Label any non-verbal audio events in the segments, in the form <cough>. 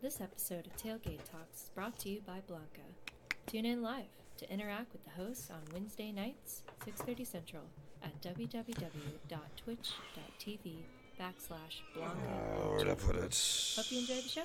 This episode of Tailgate Talks is brought to you by Blanca. Tune in live to interact with the hosts on Wednesday nights, 6.30 Central, at www.twitch.tv backslash Blanca. Uh, where'd I put it? Hope you enjoy the show.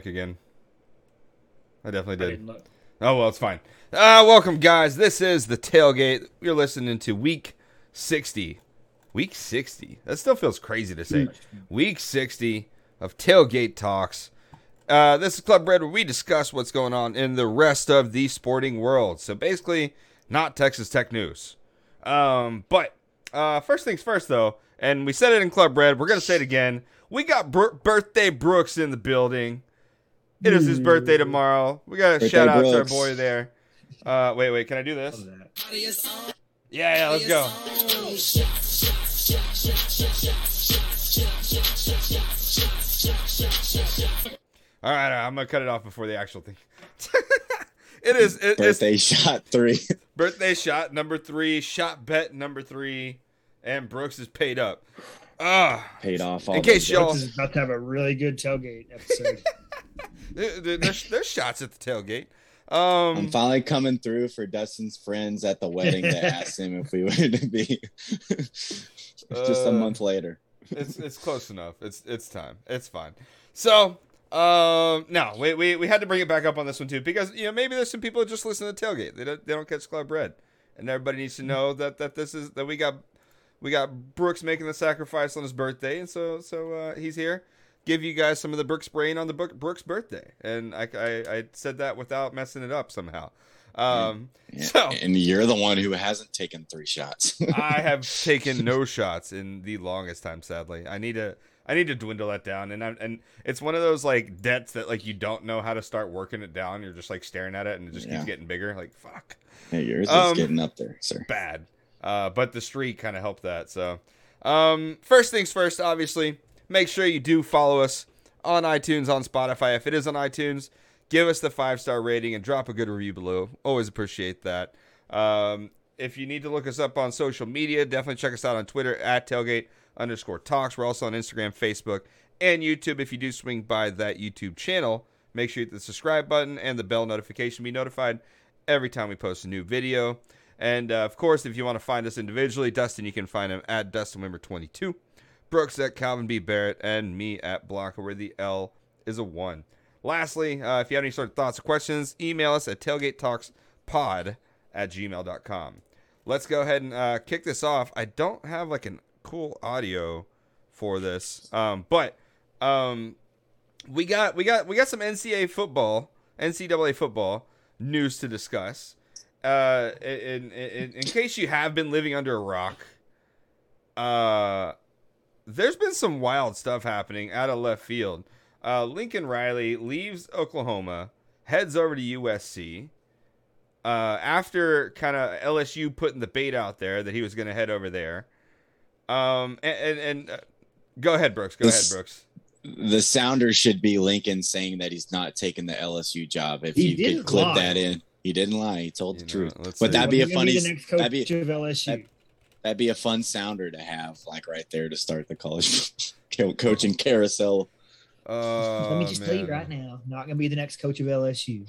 Mic again. I definitely I did. look. Oh well, it's fine. Uh, welcome, guys. This is the tailgate. You're listening to week sixty. Week sixty. That still feels crazy to say. Week sixty of tailgate talks. Uh, this is Club Red, where we discuss what's going on in the rest of the sporting world. So basically, not Texas Tech news. Um, but uh, first things first, though, and we said it in Club Red. We're gonna say it again. We got Br- birthday Brooks in the building. It is his birthday tomorrow. We got a shout out to our boy there. Uh, wait, wait, can I do this? Yeah, yeah, let's go. All right, all right, I'm gonna cut it off before the actual thing. <laughs> it is it, it's Birthday shot three. <laughs> birthday shot number three, shot bet number three, and Brooks is paid up. Ah, Paid off all In case y'all- is about to have a really good tailgate episode. <laughs> there- there- there's, there's shots at the tailgate. I'm Um, finally coming through for Dustin's friends at the wedding that <laughs> asked him if we were to be <laughs> just Uh, a month later. it's it's close enough. It's it's time. It's fine. So, um, no, we, we we had to bring it back up on this one too because you know maybe there's some people that just listen to the tailgate. They don't they don't catch Club Red, and everybody needs to know that that this is that we got we got Brooks making the sacrifice on his birthday, and so so uh, he's here. Give you guys some of the Brooks brain on the Brook- Brooks birthday, and I, I I said that without messing it up somehow. Um, Yeah, so And you're the one who hasn't taken three shots. <laughs> I have taken no shots in the longest time. Sadly, I need to I need to dwindle that down, and I'm, and it's one of those like debts that like you don't know how to start working it down. You're just like staring at it, and it just Yeah. keeps getting bigger. Like fuck, Hey, yours is Um, getting up there, sir. bad. Uh, but the streak kind of helped that. So, um, first things first, obviously, make sure you do follow us on iTunes, on Spotify. If it is on iTunes, give us the five star rating and drop a good review below. Always appreciate that. Um, if you need to look us up on social media, definitely check us out on Twitter at tailgate underscore talks. We're also on Instagram, Facebook, and YouTube. If you do swing by that YouTube channel, make sure you hit the subscribe button and the bell notification be notified every time we post a new video. And uh, of course, if you want to find us individually, Dustin, you can find him at DustinWimmer22, Brooks at Calvin B. Barrett, and me at Blanca, where the L is a 1. Lastly, uh, if you have any sort of thoughts or questions, email us at tailgatetalkspod at gmail.com. Let's go ahead and uh, kick this off. I don't have like a cool audio for this, um, but um, we got we got we got some NCAA football, NCAA football news to discuss. Uh, in, in in case you have been living under a rock, uh, there's been some wild stuff happening out of left field. Uh, Lincoln Riley leaves Oklahoma, heads over to USC. Uh, after kind of LSU putting the bait out there that he was going to head over there. Um, and and, and uh, go ahead, Brooks. Go This- ahead, Brooks. The sounder should be Lincoln saying that he's not taking the LSU job. If He you could clip lie. that in, he didn't lie. He told You the know, truth. let's But see. that'd be a He's gonna funny. the next coach that'd be of LSU. that- That'd be a fun sounder to have, like right there to start the college <laughs> co- coaching carousel. Oh, Let me just tell you right now, not gonna be the next coach of LSU.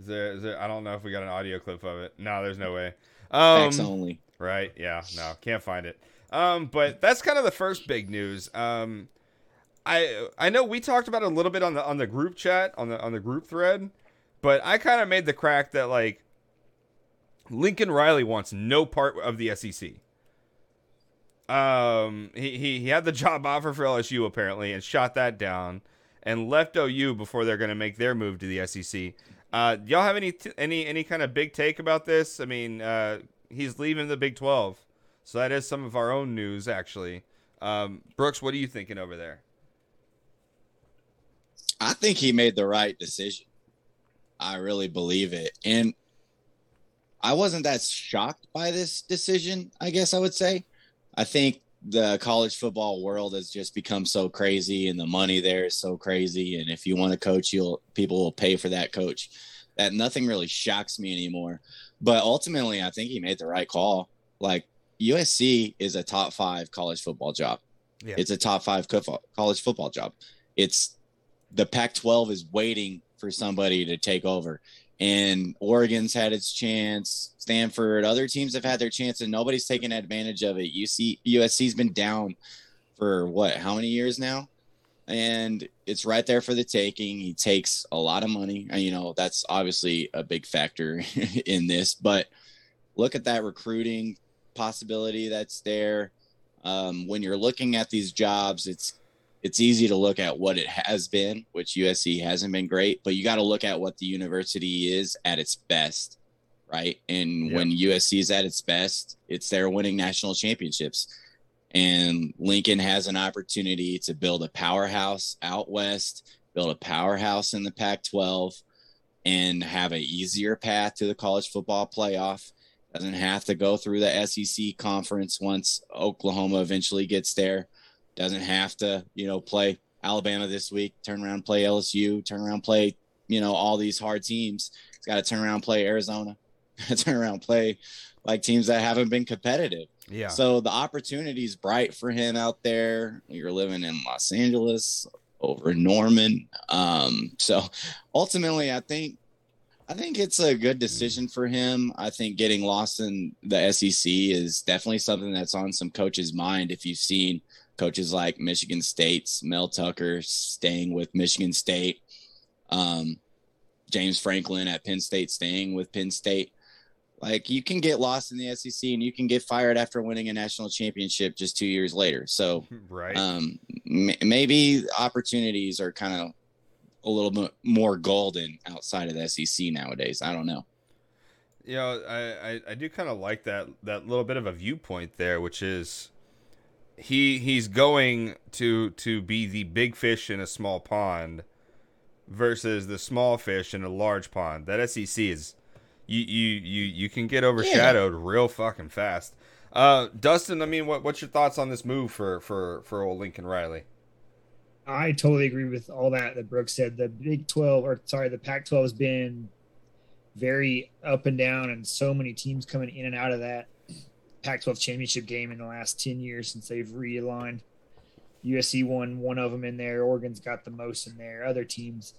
Is there, is there? I don't know if we got an audio clip of it. No, there's no way. Um, Facts only. Right? Yeah. No, can't find it. Um, but that's kind of the first big news. Um, I I know we talked about it a little bit on the on the group chat on the on the group thread, but I kind of made the crack that like Lincoln Riley wants no part of the SEC. Um, he, he he had the <laughs> job offer for LSU apparently and shot that down and left OU before they're going to make their move to the SEC. Uh, y'all have any t- any any kind of big take about this? I mean, uh, he's leaving the Big Twelve, so that is some of our own news actually. Um, Brooks, what are you thinking over there? I think he made the right decision. I really believe it. And I wasn't that shocked by this decision, I guess I would say. I think the college football world has just become so crazy and the money there is so crazy. And if you want to coach you'll people will pay for that coach. That nothing really shocks me anymore. But ultimately i think he made the right call. Like usc is a top five college football job. Yeah. it's a top five co- college football job. It's the pac 12 is waiting for somebody to take over and Oregon's had its chance. Stanford, other teams have had their chance, and nobody's taken advantage of it. UC USC's been down for what? How many years now? And it's right there for the taking. He takes a lot of money, and you know that's obviously a big factor <laughs> in this. But look at that recruiting possibility that's there. Um, when you're looking at these jobs, it's it's easy to look at what it has been, which USC hasn't been great, but you got to look at what the university is at its best, right? And Yeah. when USC is at its best, it's there winning national championships. And Lincoln has an opportunity to build a powerhouse out west, build a powerhouse in the Pac 12, and have an easier path to the college football playoff. Doesn't have to go through the SEC conference once Oklahoma eventually gets there doesn't have to, you know, play Alabama this week, turn around play LSU, turn around play, you know, all these hard teams. It's got to turn around play Arizona, <laughs> turn around play like teams that haven't been competitive. Yeah. So the opportunity's bright for him out there. You're living in Los Angeles over Norman. Um, so ultimately, I think I think it's a good decision for him. I think getting lost in the SEC is definitely something that's on some coaches' mind. If you've seen coaches like Michigan State's Mel Tucker staying with Michigan State, um, James Franklin at Penn State staying with Penn State. Like you can get lost in the SEC and you can get fired after winning a national championship just two years later. So <laughs> right. um, m- maybe opportunities are kind of a little bit more golden outside of the SEC nowadays. I don't know. you know, I, I, I do kind of like that that little bit of a viewpoint there, which is he he's going to to be the big fish in a small pond versus the small fish in a large pond. That SEC is you you you you can get overshadowed real fucking fast. Uh, Dustin, I mean, what what's your thoughts on this move for for for old Lincoln Riley? I totally agree with all that that Brooks said. The Big 12, or sorry, the Pac 12 has been very up and down, and so many teams coming in and out of that Pac 12 championship game in the last 10 years since they've realigned. USC won one of them in there. Oregon's got the most in there. Other teams,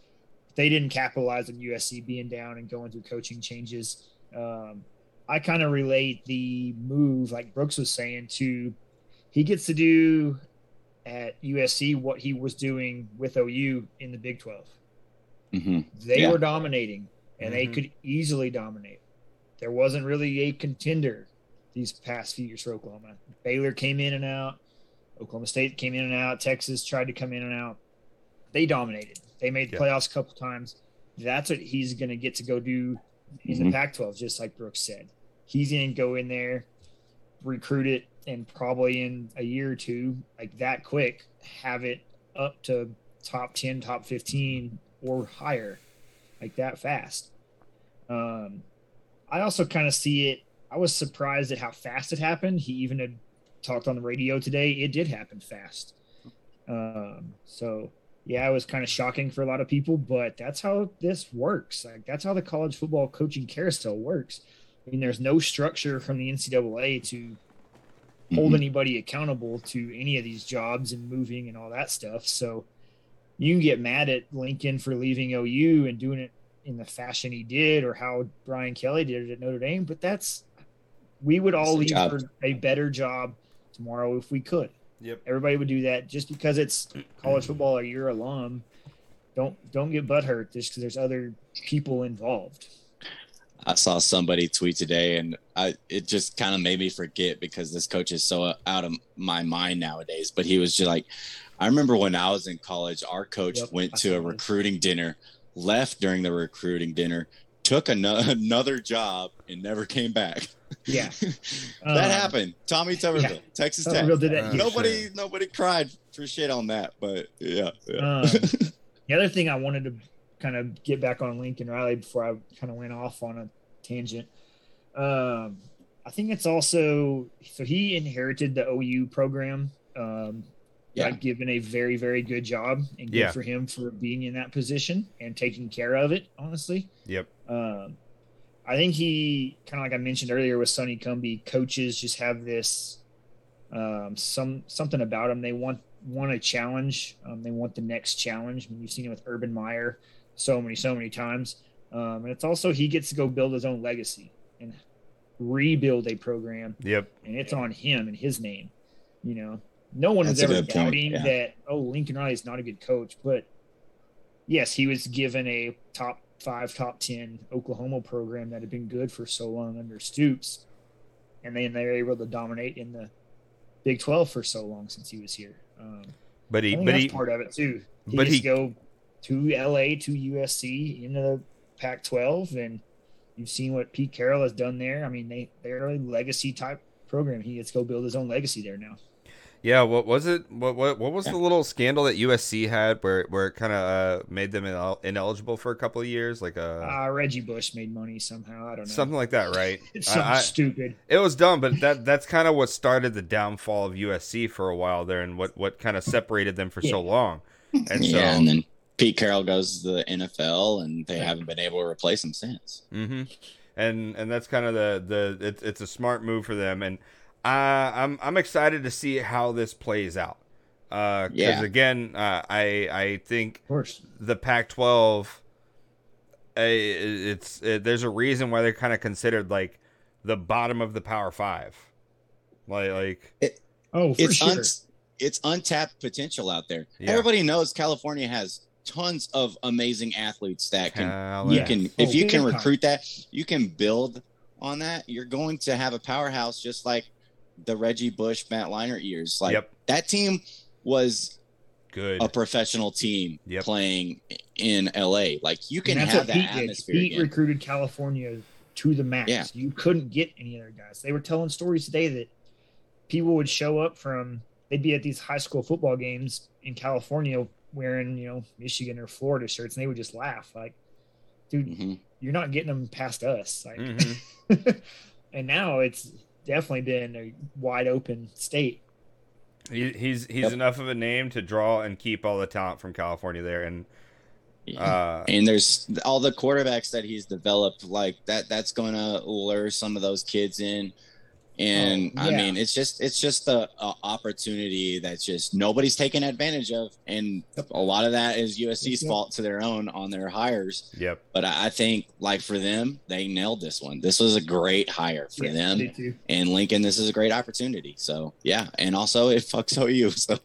they didn't capitalize on USC being down and going through coaching changes. Um, I kind of relate the move, like Brooks was saying, to he gets to do at USC what he was doing with OU in the Big 12. hmm They Yeah. were dominating and they Mhm. could easily dominate. There wasn't really a contender these past few years for Oklahoma. Baylor came in and out. Oklahoma State came in and out. Texas tried to come in and out. They dominated. They made the Yeah. playoffs a couple times. That's what he's going to get to go do in the Mhm. Pac 12, just like Brooks said. He's going to go in there, recruit it, and probably in a year or two, like that quick, have it up to top 10, top 15, or higher, like that fast. Um, I also kind of see it. I was surprised at how fast it happened. He even had talked on the radio today. It did happen fast. Um, so yeah, it was kind of shocking for a lot of people, but that's how this works. Like that's how the college football coaching carousel works. I mean, there's no structure from the NCAA to hold Mhm. anybody accountable to any of these jobs and moving and all that stuff. So you can get mad at Lincoln for leaving OU and doing it in the fashion he did, or how Brian Kelly did it at Notre Dame. But that's we would all leave a for a better job tomorrow if we could. Yep. Everybody would do that just because it's <clears throat> college football or you're alum. Don't don't get butthurt just because there's other people involved. I saw somebody tweet today, and I it just kind of made me forget because this coach is so out of my mind nowadays. But he was just like, I remember when I was in college, our coach Yep, went I to a this. recruiting dinner, left during the recruiting dinner, took ano- <laughs> another job, and never came back. Yeah, <laughs> that Um, happened. Tommy Tuberville, Texas Tech. Tuberville did that. Uh, Yeah. nobody nobody cried for shit on that, but yeah, yeah. Um, <laughs> The other thing I wanted to kind of get back on Lincoln Riley before I kind of went off on a tangent. Um, I think it's also so he inherited the OU program. Um, Yeah. got given a very very good job and good Yeah. for him for being in that position and taking care of it. Honestly, Yep. um, I think he kind of like I mentioned earlier with Sonny Cumbie, coaches just have this um, some something about them. They want want a challenge. Um, they want the next challenge. I mean, you've seen it with Urban Meyer so many so many times. Um, and it's also he gets to go build his own legacy and rebuild a program, Yep. and it's on him and his name. You know, no one That's was ever good doubting yeah. that. Oh, Lincoln Riley is not a good coach, but yes, he was given a top five, top ten Oklahoma program that had been good for so long under Stoops, and then they were able to dominate in the Big Twelve for so long since he was here. Um, But he, but that's he, part of it too. He but he- go to LA to USC into the Pac-12, and you've seen what Pete Carroll has done there. I mean, they they're a legacy type program. He gets to go build his own legacy there now. Yeah. What was it? What what what was the little scandal that USC had where where it kind of uh, made them inel- ineligible for a couple of years, like a Uh, Reggie Bush made money somehow. I don't know. something like that, right? It's <laughs> I- something I- stupid. It was dumb, but that that's kind of what started the downfall of USC for a while there, and what what kind of separated them for so long. And <laughs> so, yeah, and then Pete Carroll goes to the NFL, and they haven't been able to replace him since. hmm and and that's kind of the the it's it's a smart move for them, and uh, I'm I'm excited to see how this plays out. Because Yeah. again, uh, I I think Of course. the Pac-12, uh, it's it, there's a reason why they're kind of considered like the bottom of the Power Five, like like Oh, for it's sure. un- it's untapped potential out there. Yeah. Everybody knows California has tons of amazing athletes that can talent. you Yeah. can Oh, if you can recruit that, you can build on that. You're going to have a powerhouse just like the Reggie Bush, Matt Leinart years. Like Yep. that team was good. a professional team Yep. playing in LA. Like you can And that's have that Pete did. atmosphere Pete again. recruited California to the max. Yeah. You couldn't get any other guys. They were telling stories today that people would show up from they'd be at these high school football games in California wearing, you know, Michigan or Florida shirts and they would just laugh. Like, dude, Mhm. you're not getting them past us. Like Mhm. <laughs> and now it's definitely been a wide open state. He, he's he's Yep. enough of a name to draw and keep all the talent from California there, and uh, and there's all the quarterbacks that he's developed like that that's going to lure some of those kids in and Oh, i mean it's just it's just a, a opportunity that's just nobody's taking advantage of and a lot of that is usc's Yep. fault to their own on their hires yep, but i I think like for them they nailed this one this was a great hire for Yeah, them and lincoln this is a great opportunity so yeah and also it fucks ou <laughs> so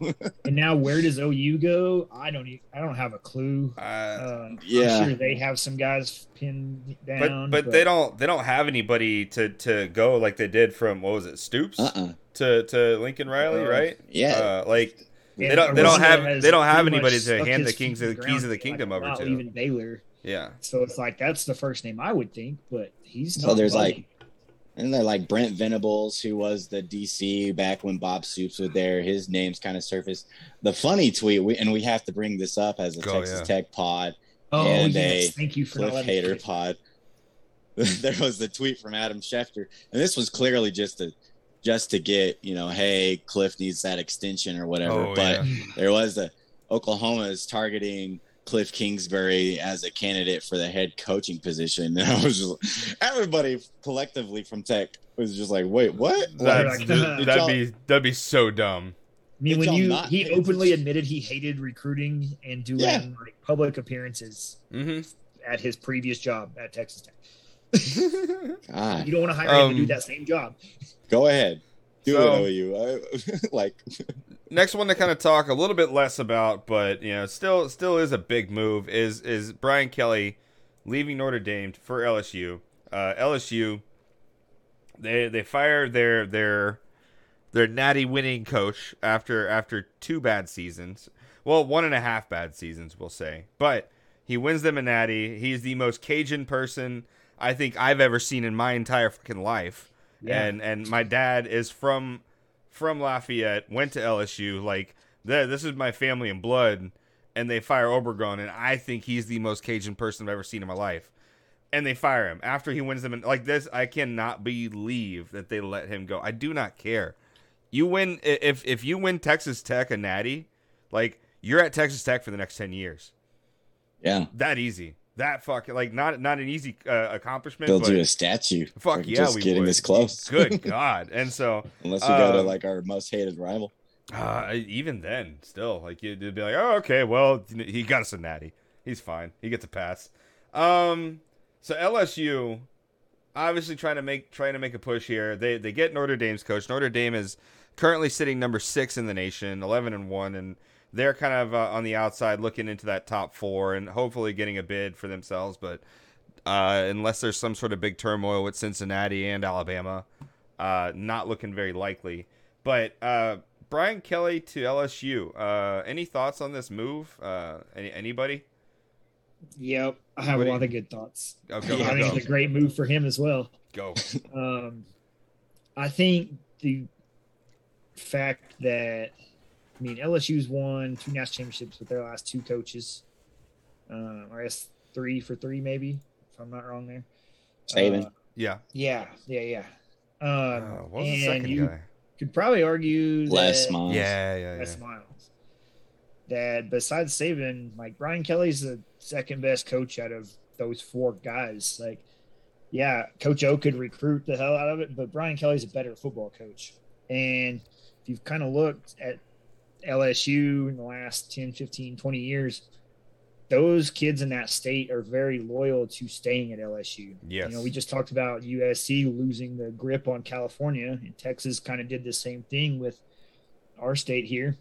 And now where does OU go? I don't. I don't have a clue. uh, Uh, Yeah. I'm sure they have some guys pinned down but down. but they don't they don't have anybody to to go like they did from what was it Stoops uh-uh to to Lincoln Riley, Uh, right? yeah uh, like And they don't- they don't have- they don't have anybody to hand the kings of the- the keys of the kingdom like, over wow, to. Even Baylor. yeah, So it's like that's the first name I would think, but he's So there's, budging. like, And they're like Brent Venables, who was the DC back when Bob Stoops was there. His name's kind of surfaced. The funny tweet, we, and we have to bring this up as a Oh, Texas yeah. Tech pod, oh and yes, a thank you for not Cliff Hater forget. pod. <laughs> there was the tweet from Adam Schefter, and this was clearly just to just to get you know, hey, Cliff needs that extension or whatever. Oh, but yeah. <laughs> there was the Oklahoma is targeting Cliff Kingsbury as a candidate for the head coaching position. And I was just everybody collectively from Tech was just like, wait, what? That's, like, <laughs> that'd y'all- be that'd be so dumb. I mean, when y'all not he openly attention? admitted he hated recruiting and doing Yeah. like public appearances hmm at his previous job at Texas Tech. God, You don't want to hire him to do Um, that same job. go ahead, do So- it, OU. I, <laughs> like, <laughs> Next one to kind of talk a little bit less about, but you know, still still is a big move. Is is Brian Kelly leaving Notre Dame for LSU? Uh, LSU they they fired their their their natty winning coach after after two bad seasons. Well, one and a half bad seasons, we'll say. But he wins them a natty. He's the most Cajun person I think I've ever seen in my entire fucking life. Yeah. And and my dad is from from Lafayette, went to LSU. Like th- this is my family and blood. And they fire Obregon, and I think he's the most Cajun person I've ever seen in my life. And they fire him after he wins them. And like this, I cannot believe that they let him go. I do not care. You win if if you win Texas Tech a natty, like you're at Texas Tech for the next ten years. Yeah. That easy. That fucking like not not an easy uh, accomplishment. Build but you a statue. fuck for yeah, just we getting would. this close. <laughs> Good <laughs> God! And so Unless we go to Um, like our most hated rival. Uh, even then, still, like you'd be like, oh, okay, well, he got us a natty. He's fine. He gets a pass. Um, so LSU, obviously trying to make trying to make a push here. They they get Notre Dame's coach. Notre Dame is currently sitting number six in the nation, eleven and one, and they're kind of uh, on the outside looking into that top four and hopefully getting a bid for themselves. But uh, unless there's some sort of big turmoil with Cincinnati and Alabama, uh, not looking very likely. But uh, Brian Kelly to LSU. Uh, any thoughts on this move? Uh, any anybody? Yep, I have What a lot of good thoughts. Oh, go, I go, think it's a great move for him as well. go. Um, I think the fact that I mean LSU's won two national championships with their last two coaches. Um, I guess three for three, maybe if I'm not wrong there. Saban. Uh, Yeah. yeah, yeah, yeah. Uh, Um, what was the and second you guy? could probably argue Les that, Miles. Yeah, yeah, yeah. Miles. That besides Saban, like Brian Kelly's the second best coach out of those four guys. Like, yeah, Coach O could recruit the hell out of it, but Brian Kelly's a better football coach. And if you've kind of looked at LSU in the last 10, 15, 20 years, those kids in that state are very loyal to staying at LSU. Yes. You know, we just talked about USC losing the grip on California, and Texas kind of did the same thing with our state here.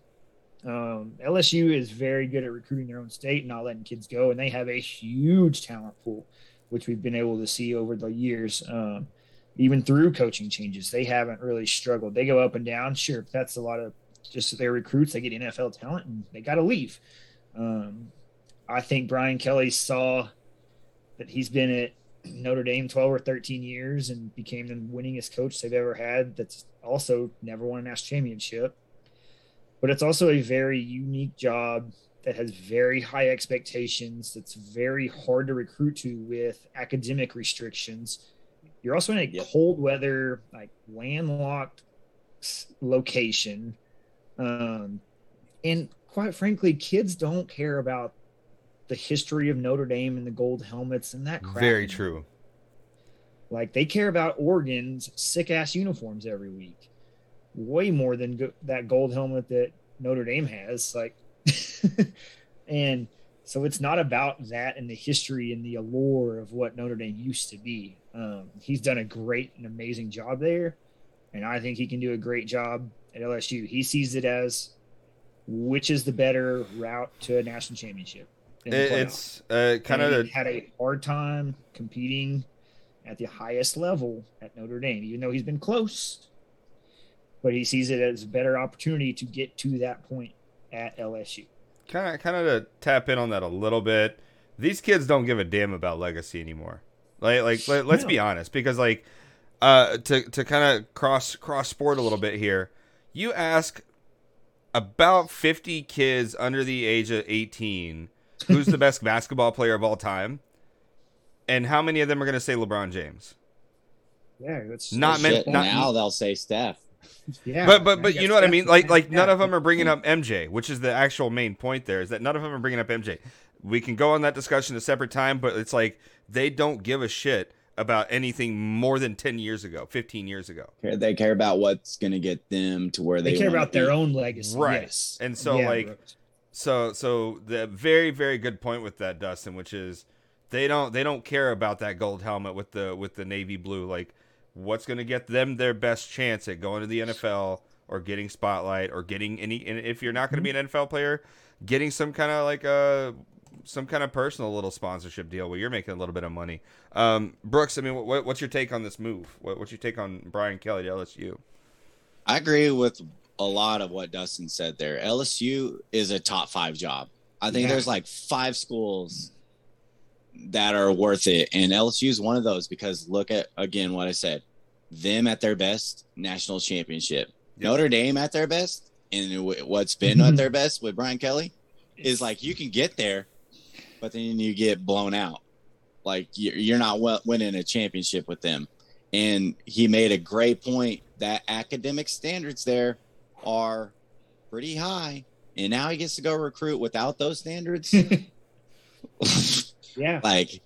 Um, LSU is very good at recruiting their own state and not letting kids go, and they have a huge talent pool, which we've been able to see over the years. Um, even through coaching changes, they haven't really struggled. They go up and down. Sure, that's a lot of just their recruits. They get NFL talent and they got to leave. Um, I think Brian Kelly saw that he's been at Notre Dame 12 or 13 years and became the winningest coach they've ever had. That's also never won a national championship. But it's also a very unique job that has very high expectations. That's very hard to recruit to with academic restrictions. You're also in a Yep. cold weather, like landlocked location. Um, and quite frankly, kids don't care about the history of Notre Dame and the gold helmets and that crap. Very true. Like they care about Oregon's sick ass uniforms every week, way more than go- that gold helmet that Notre Dame has. Like, <laughs> and so it's not about that and the history and the allure of what Notre Dame used to be. Um, he's done a great and amazing job there, and I think he can do a great job at LSU. He sees it as which is the better route to a national championship. It, it's uh, kind And of he had a hard time competing at the highest level at Notre Dame, even though he's been close. But he sees it as a better opportunity to get to that point at LSU. kind of kind of to tap in on that a little bit. These kids don't give a damn about legacy anymore. Like like let, let's be honest because like uh to to kind of cross cross sport a little bit here. You ask about 50 kids under the age of 18 who's the best <laughs> basketball player of all time and how many of them are going to say LeBron James? Yeah, that's Not many- Shit, not- now they'll say Steph. Yeah, but but but you guess know what I mean? the Like thing. like none of them are bringing up MJ, which is the actual main point. There is that none of them are bringing up MJ. We can go on that discussion a separate time, but it's like they don't give a shit about anything more than ten years ago, fifteen years ago, They care about what's going to get them to where they, They care wanna about their own legacy, Right. Yes. And so, Yeah, like, Brooks. So so the very very good point with that Dustin, which is they don't they don't care about that gold helmet with the with the navy blue. Like what's going to get them their best chance at going to the NFL or getting spotlight or getting any. And if you're not going to be an NFL player, getting some kind of like a some kind of personal little sponsorship deal where you're making a little bit of money. Um, Brooks, I mean, what, what's your take on this move? What, what's your take on Brian Kelly to LSU? I agree with a lot of what Dustin said there. LSU is a top five job. I think Yeah. there's like five schools that are worth it, and LSU is one of those because look at again what I said. Them at their best, national championship. Yep. Notre Dame at their best, and what's been at <laughs> their best with Brian Kelly, is like you can get there, but then you get blown out. Like you're you're not winning a championship with them. And he made a great point that academic standards there are pretty high. And now he gets to go recruit without those standards. <laughs> yeah. <laughs> like,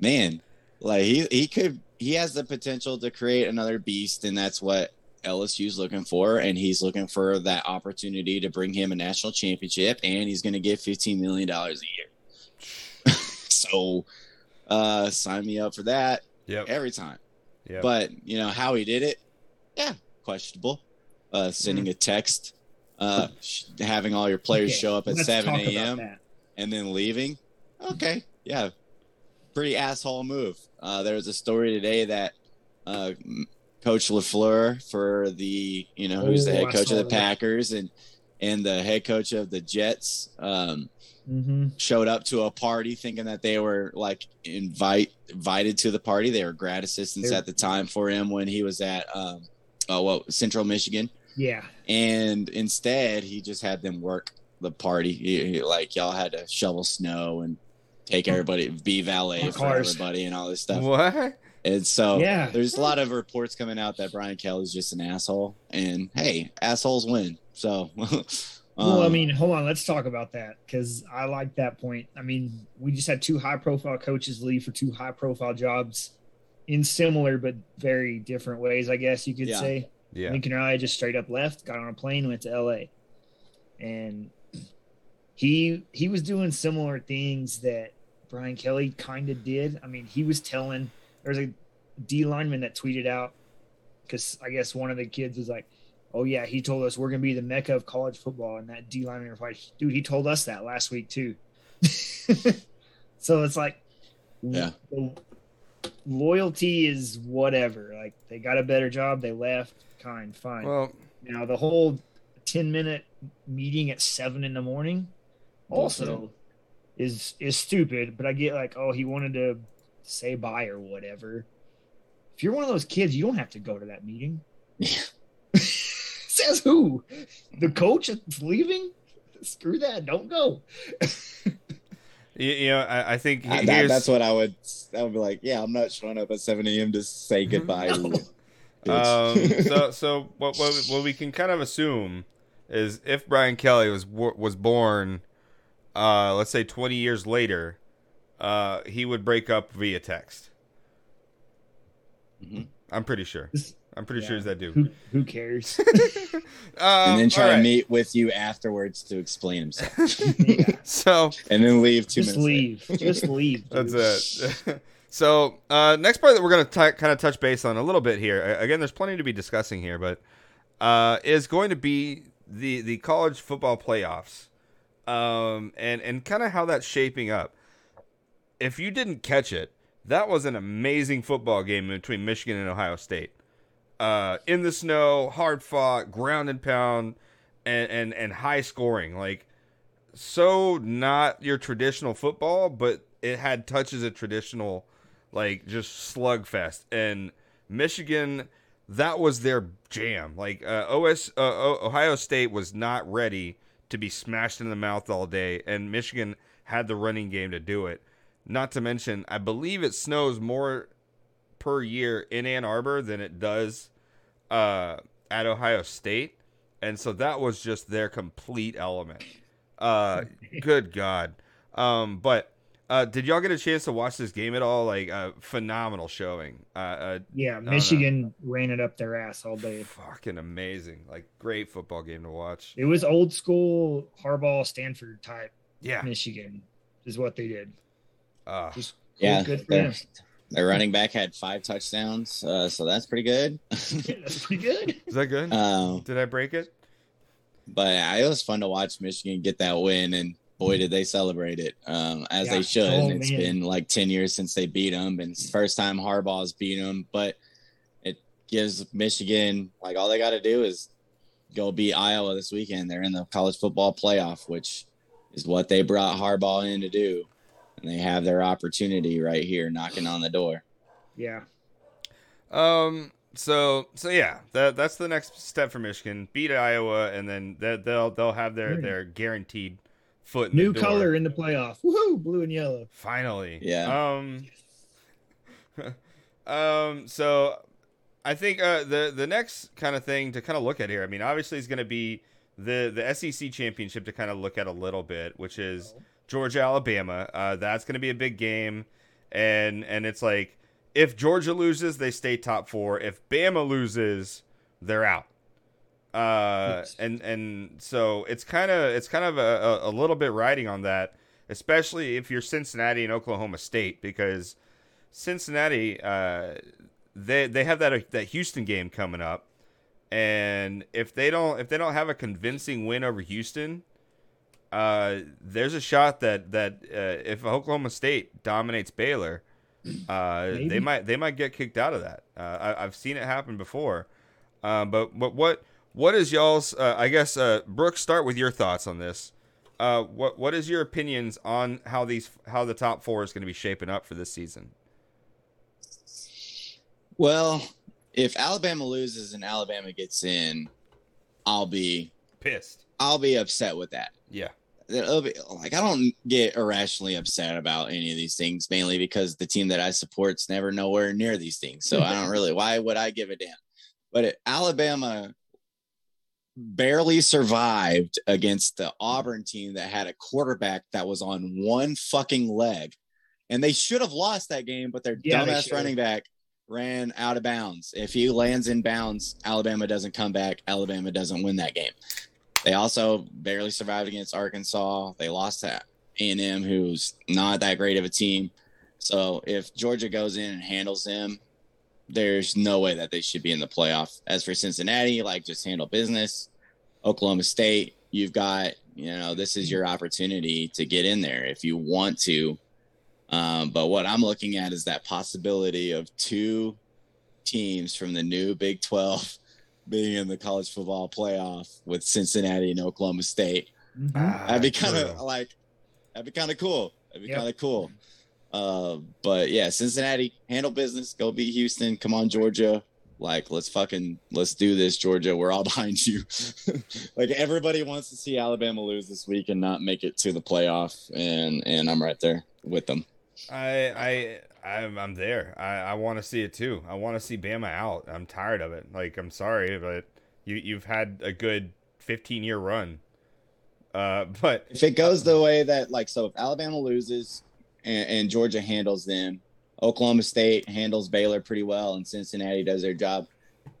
man, like he he could he has the potential to create another beast, and that's what LSU's looking for. And he's looking for that opportunity to bring him a national championship, and he's going to get fifteen million dollars a year. So, uh, sign me up for that Yep. every time. Yep. But you know how he did it, yeah, questionable. Uh, sending a text, uh, sh- having all your players Okay, show up at let's seven a.m. and then leaving. Okay, yeah, pretty asshole move. Uh, there was a story today that uh, Coach Lafleur for the you know who's the head coach of the. Packers and and the head coach of the Jets um, Mhm. showed up to a party thinking that they were like invite invited to the party. They were grad assistants They're- at the time for him when he was at um, oh well Central Michigan, Yeah. and instead he just had them work the party. He- he- like y'all had to shovel snow and take everybody, be valet On for cars. everybody, and all this stuff. What? And so Yeah. there's a lot of reports coming out that Brian Kelly's just an asshole, and hey, assholes win. So. <laughs> Well, I um, mean, hold on. Let's talk about that because I like that point. I mean, we just had two high-profile coaches leave for two high-profile jobs in similar but very different ways. I guess you could Yeah. say. Yeah. Lincoln Riley just straight up left, got on a plane, went to L.A. and he he was doing similar things that Brian Kelly kind of did. I mean, he was telling there's a D lineman that tweeted out because I guess one of the kids was like, "Oh yeah, he told us we're gonna be the mecca of college football," and that D lineman replied, "Dude, he told us that last week too." <laughs> so it's like, Yeah. the loyalty is whatever. Like they got a better job, they left, kind, fine. Well, Now the whole ten minute meeting at seven in the morning also is is stupid. But I get like, oh, he wanted to say bye or whatever. If you're one of those kids, you don't have to go to that meeting. <laughs> Says who? The coach is leaving? Screw that! Don't go. you, you know, I, I think I- that, that's what I would. I would be like, yeah, I'm not showing up at 7 a.m. to say goodbye. No. you, Um, <laughs> so, so what, what, what we can kind of assume is if Brian Kelly was was born, uh, let's say twenty years later, uh, he would break up via text. Mhm. I'm pretty sure. I'm pretty sure Yeah. it's that dude. Who who cares? <laughs> Um, and then try all to meet with you afterwards to explain himself, <laughs> Yeah. So and then leave two Just minutes. leave. Just leave. <laughs> That's it. so, uh, next part that we're going to kind of touch base on a little bit here. Again, there's plenty to be discussing here, but uh, is going to be the the college football playoffs, um, and and kind of how that's shaping up. If you didn't catch it, that was an amazing football game between Michigan and Ohio State. Uh, in the snow, hard fought, ground and pound, and and and high scoring. Like so not your traditional football, but it had touches of traditional, like just slugfest. And Michigan, that was their jam. Like uh, OS, uh, Ohio State was not ready to be smashed in the mouth all day, and Michigan had the running game to do it. Not to mention, I believe it snows more per year in Ann Arbor than it does uh, at Ohio State, and so that was just their complete element. Uh, <laughs> good God. Um, but uh, did y'all get a chance to watch this game at all? Like a phenomenal showing. Uh, uh Yeah. Michigan ran it up their ass all day. fucking amazing. Like great football game to watch. It was old school Harbaugh Stanford type Yeah. Michigan is what they did. Uh, Just Yeah, good for them. Their running back had five touchdowns, uh, so that's pretty good. <laughs> That's pretty good. is that good? um, Did I break it? but it was fun to watch Michigan get that win, and boy, did they celebrate it um, as Yeah. they should. Oh, it's man. been like ten years since they beat them, and it's the first time Harbaugh's beat them. But it gives Michigan like all they got to do is go beat Iowa this weekend. They're in the college football playoff, which is what they brought Harbaugh in to do, and they have their opportunity right here knocking on the door. Yeah. Um. So so yeah, that that's the next step for Michigan. Beat Iowa, and then they- they'll they'll have their their guaranteed foot in New the door. color in the playoff. Woohoo! Blue and yellow. Finally. Yeah. Um. <laughs> um. So, I think uh, the the next kind of thing to kind of look at here. I mean, obviously, is going to be the the SEC championship to kind of look at a little bit, which is Georgia Alabama. Uh, that's going to be a big game, and and it's like if Georgia loses, they stay top four. If Bama loses, they're out. Uh, and and so it's kind of it's kind of a, a, a little bit riding on that, especially if you're Cincinnati and Oklahoma State, because Cincinnati, uh, they they have that that Houston game coming up, and if they don't if they don't have a convincing win over Houston, uh, there's a shot that that uh, if Oklahoma State dominates Baylor, uh, they might they might get kicked out of that. Uh, I, I've seen it happen before, uh, but but what what is y'all's? Uh, I guess uh, Brooke, start with your thoughts on this. Uh, what what is your opinions on how these how the top four is going to be shaping up for this season? Well, if Alabama loses and Alabama gets in, I'll be Pissed. I'll be upset with that. Yeah. It'll like I don't get irrationally upset about any of these things, mainly because the team that I support's never nowhere near these things. So I don't really. Why would I give a damn? But it, Alabama barely survived against the Auburn team that had a quarterback that was on one fucking leg, and they should have lost that game. But their Yeah, dumbass running back ran out of bounds. If he lands in bounds, Alabama doesn't come back. Alabama doesn't win that game. They also barely survived against Arkansas. They lost to A&M, who's not that great of a team. So if Georgia goes in and handles them, there's no way that they should be in the playoff. As for Cincinnati, like just handle business. Oklahoma State, you've got, you know, this is your opportunity to get in there if you want to. Um, but what I'm looking at is that possibility of two teams from the new Big 12 being in the college football playoff with Cincinnati and Oklahoma State. Mhm. That'd be kind of Ah, like that'd be kind of cool. That'd be Yep. kind of cool. Uh, but yeah, Cincinnati handle business. Go beat Houston. Come on, Georgia. Like let's fucking let's do this, Georgia. We're all <laughs> behind you. <laughs> like everybody wants to see Alabama lose this week and not make it to the playoff, and and I'm right there with them. I I I'm, I'm there. I, I want to see it too. I want to see Bama out. I'm tired of it. Like I'm sorry, but you you've had a good 15 year run. Uh, <laughs> but if it goes the way that like so if alabama loses and, and georgia handles them oklahoma state handles baylor pretty well and cincinnati does their job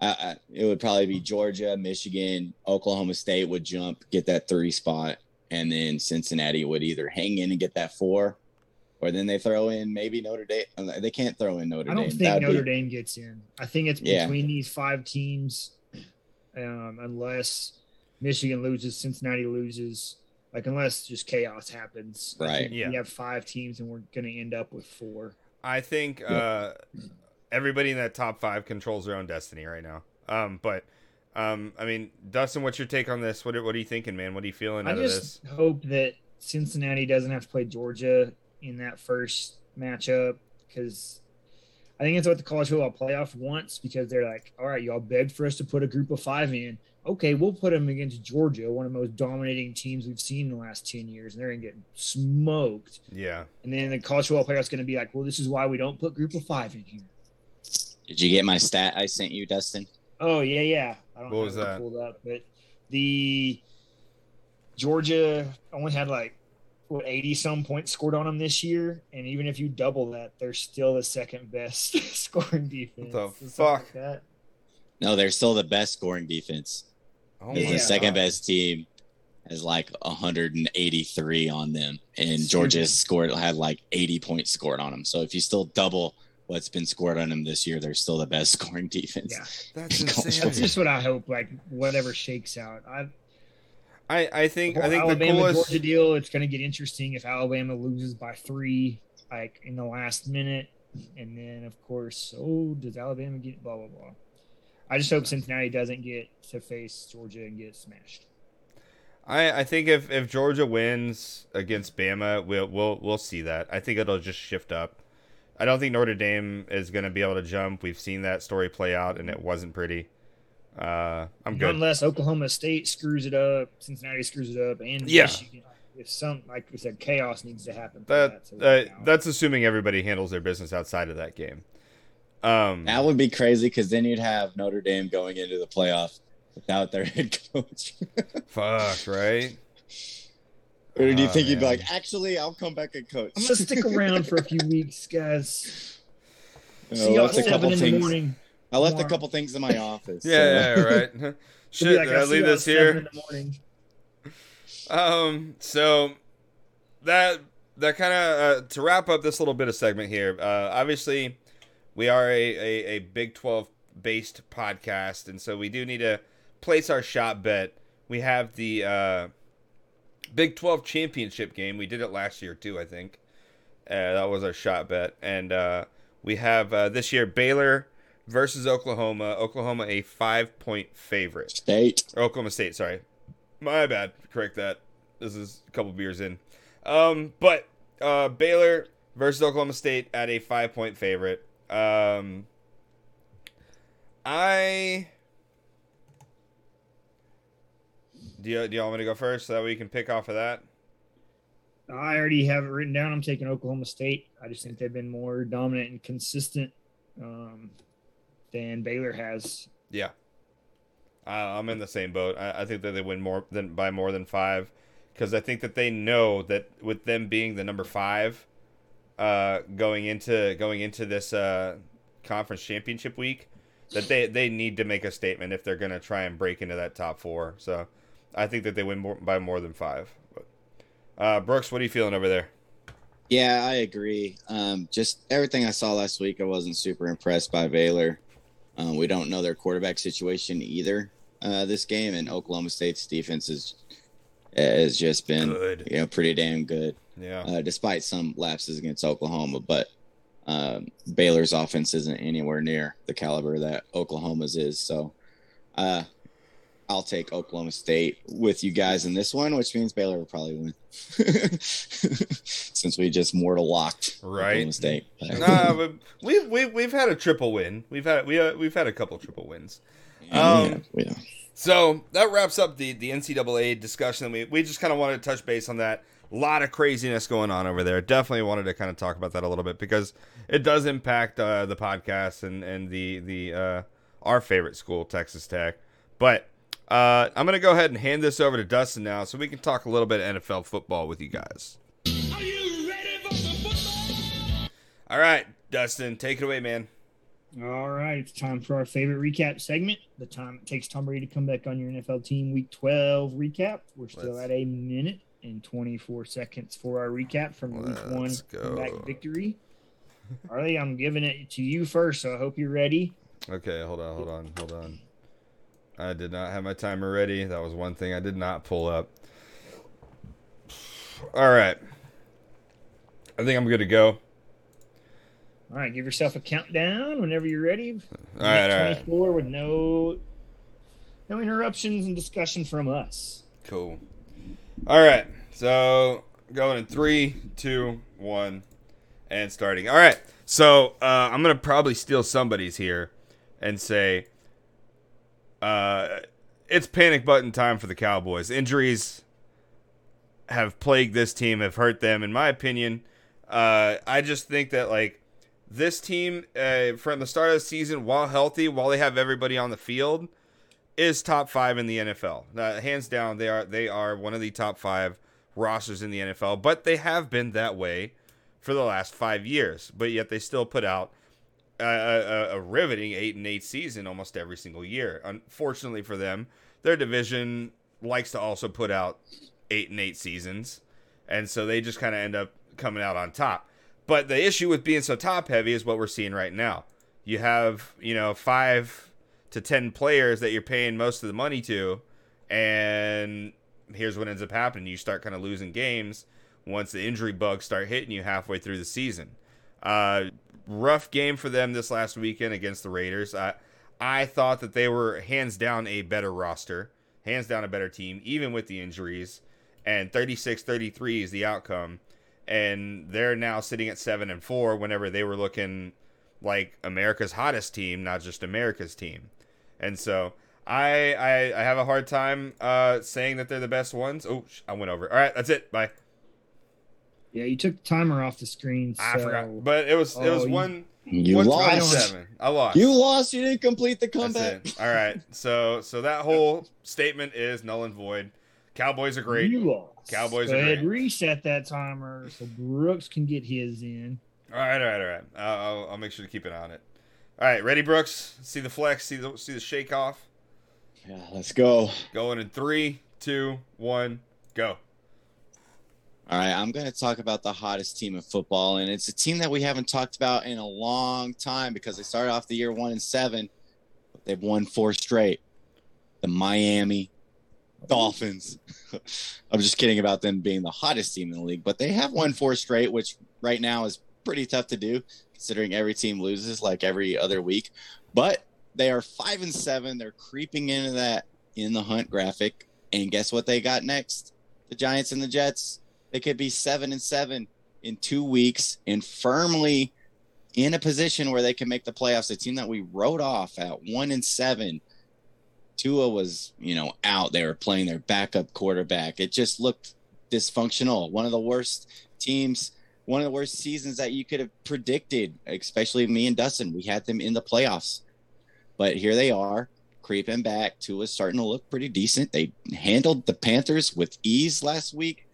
it would probably be georgia michigan oklahoma state would jump get that three spot and then cincinnati would either hang in and get that four or then they throw in maybe notre dame uh, they can't throw in notre Dame. I don't dame think That'd Notre be- Dame gets in. I think it's Yeah. between these five teams, um, unless Michigan loses, Cincinnati loses, like unless just chaos happens. Right. think Yeah. We have five teams, and we're going to end up with four. I think uh, everybody in that top five controls their own destiny right now. Um, but um, I mean, Dustin, what's your take on this? What are, what are you thinking, man? What are you feeling I out of just this? hope that Cincinnati doesn't have to play Georgia in that first matchup because I think it's what the college football playoff wants because they're like, all right, y'all begged for us to put a group of five in. Okay, we'll put them against Georgia, one of the most dominating teams we've seen in the last 10 years, and they're going to get smoked. Yeah. And then the college football playoff's going to be like, well, this is why we don't put group of five in here. did you get my stat i sent you dustin Oh yeah, yeah. I don't What have was it that? pulled up, but the Georgia only had like what eighty some points scored on them this year, and even if you double that, they're still the second best <laughs> scoring defense. what the fuck? like that. no they're still the best scoring defense Oh Because Yeah. the second best team has like 183 on them, and Georgia scored had like 80 points scored on them. So if you still double what's been scored on them this year, they're still the best <laughs> scoring defense. Yeah, That's that's just what I hope. Like whatever shakes out, I I, I think I think the Alabama coolest. Georgia deal. It's going to get interesting if Alabama loses by three, like in the last minute, and then of course, oh, does Alabama get blah blah blah. I just hope Cincinnati doesn't get to face Georgia and get smashed. I, I think if, if Georgia wins against Bama, we'll we'll we'll see that. I think it'll just shift up. I don't think Notre Dame is going to be able to jump. We've seen that story play out, and it wasn't pretty. Uh, I'm good. Unless Oklahoma State screws it up, Cincinnati screws it up, and Yeah. Michigan. if some like we said, chaos needs to happen. for That so uh, that's assuming everybody handles their business outside of that game. Um, That would be crazy because then you'd have Notre Dame going into the playoff without their <laughs> head coach. fuck, right? or do you Oh, think you'd be like, actually, I'll come back and coach? I'm gonna stick around for a few <laughs> weeks, guys. I See y'all left at a couple seven in the morning. I left a couple things in my office. <laughs> so- Yeah, yeah, right. It'll <laughs> Shit, like, did I see leave this here? in the morning. Um, so that that kind of uh, to wrap up this little bit of segment here. Uh, obviously, we are a, a, a Big Twelve based podcast, and so we do need to place our shot bet. We have the uh, Big Twelve championship game. We did it last year too, I think. Uh, that was our shot bet, and uh, we have uh, this year Baylor versus Oklahoma. Oklahoma a five point favorite. State. Or Oklahoma State, sorry. My bad. Correct that. This is a couple beers in. Um, but uh, Baylor versus Oklahoma State at a five point favorite. Um, I. Do you, do y'all want me to go first so that way you can pick off of that? I already have it written down. I'm taking Oklahoma State. I just think they've been more dominant and consistent um, than Baylor has. Yeah. Uh, I'm in the same boat. I, I think that they win more than by more than five because I think that they know that with them being the number five, uh, going into going into this uh, conference championship week, that they they need to make a statement if they're going to try and break into that top four. So I think that they win more, by more than five. But, uh, Brooks, what are you feeling over there? Yeah, I agree. Um, just everything I saw last week, I wasn't super impressed by Baylor. Um, we don't know their quarterback situation either uh, this game, and Oklahoma State's defense is, has just been Good. you know pretty damn good, Yeah. uh, despite some lapses against Oklahoma. But um, Baylor's offense isn't anywhere near the caliber that Oklahoma's is. So uh, I'll take Oklahoma State with you guys in this one, which means Baylor will probably win. <laughs> Since we just mortal locked Right. Oklahoma State. nah, we've we've we've had a triple win. We've had we uh, we've had a couple triple wins. Yeah, Um, yeah. So that wraps up the the NCAA discussion. We we just kind of wanted to touch base on that. A lot of craziness going on over there. Definitely wanted to kind of talk about that a little bit because it does impact uh, the podcast and and the the uh, our favorite school, Texas Tech. But uh, I'm gonna go ahead and hand this over to Dustin now, so we can talk a little bit of NFL football with you guys. Are you ready for some football? All right, Dustin, take it away, man. All right, it's time for our favorite recap segment. The time it takes Tom Brady to come back on your NFL team week 12 recap. We're still Let's- at a minute and 24 seconds for our recap from week one Let's go. comeback victory. Harley, I'm giving it to you first, so I hope you're ready. Okay, hold on, hold on, hold on. I did not have my timer ready. That was one thing I did not pull up. All right. I think I'm good to go. All right, give yourself a countdown whenever you're ready. All right, all right. 24 with no no interruptions and discussion from us. Cool. All right. So going in three, two, one, and starting. All right. So uh, I'm gonna probably steal somebody's here and say, uh, it's panic button time for the Cowboys. Injuries have plagued this team, have hurt them. In my opinion, uh, I just think that like this team uh, from the start of the season, while healthy, while they have everybody on the field, is top five in the NFL. Uh, hands down, they are they are one of the top five rosters in the NFL. But they have been that way for the last five years. But yet they still put out a, a, a riveting eight and eight season almost every single year. Unfortunately for them, their division likes to also put out eight and eight seasons, and so they just kind of end up coming out on top. But the issue with being so top heavy is what we're seeing right now. You have you know five to 10 players that you're paying most of the money to and here's what ends up happening you start kind of losing games once the injury bugs start hitting you halfway through the season uh, rough game for them this last weekend against the raiders i i thought that they were hands down a better roster hands down a better team even with the injuries and 36-33 is the outcome and they're now sitting at 7 and 4 whenever they were looking like America's hottest team, not just America's team. And so I, I I have a hard time uh saying that they're the best ones. Oh, I went over. All right, that's it. Bye. Yeah, you took the timer off the screen. So I forgot, but it was it was Oh, you- one You one I lost. seven. I lost. You lost. You didn't complete the That's comeback. it. All right. So so that whole statement is null and void. Cowboys are great. You lost. Cowboys Go are ahead, great. reset that timer so Brooks can get his in. All right, all right, all right. I'll, I'll, I'll make sure to keep an eye on it. All right, ready, Brooks? See the flex. See the see the shake off. Yeah, let's go. Going in three, two, one, go. All right, I'm going to talk about the hottest team in football, and it's a team that we haven't talked about in a long time because they started off the year one and seven, but they've won four straight. The Miami Dolphins. <laughs> I'm just kidding about them being the hottest team in the league, but they have won four straight, which right now is pretty tough to do considering every team loses like every other week. But they are five and seven. They're creeping into that in the hunt graphic, and guess what they got next? The Giants and the Jets. They could be seven and seven in two weeks and firmly in a position where they can make the playoffs. A team that we wrote off at one and seven. Tua was, you know, out. They were playing their backup quarterback. It just looked dysfunctional. One of the worst teams, one of the worst seasons that you could have predicted, especially me and Dustin. We had them in the playoffs. But here they are, creeping back. Tua's starting to look pretty decent. They handled the Panthers with ease last week.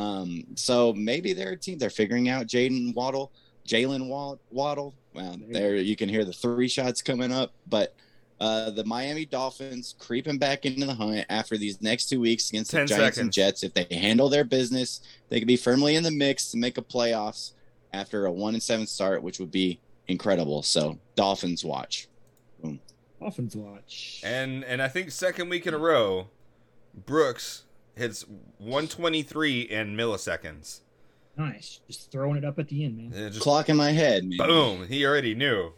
Um, so maybe they're a team. They're figuring out Jaden Waddle, Jaylen Waddle. Well, there you can hear the three shots coming up. But uh, the Miami Dolphins creeping back into the hunt after these next two weeks against the 10 Giants and. Jets. If they handle their business, they could be firmly in the mix to make a playoffs after a one and seven start, which would be incredible. So Dolphins watch. Dolphins watch. And and I think second week in a row, Brooks hits 123 in milliseconds. Nice. Just throwing it up at the end, man. And just Clock in my head, man. boom. He already knew.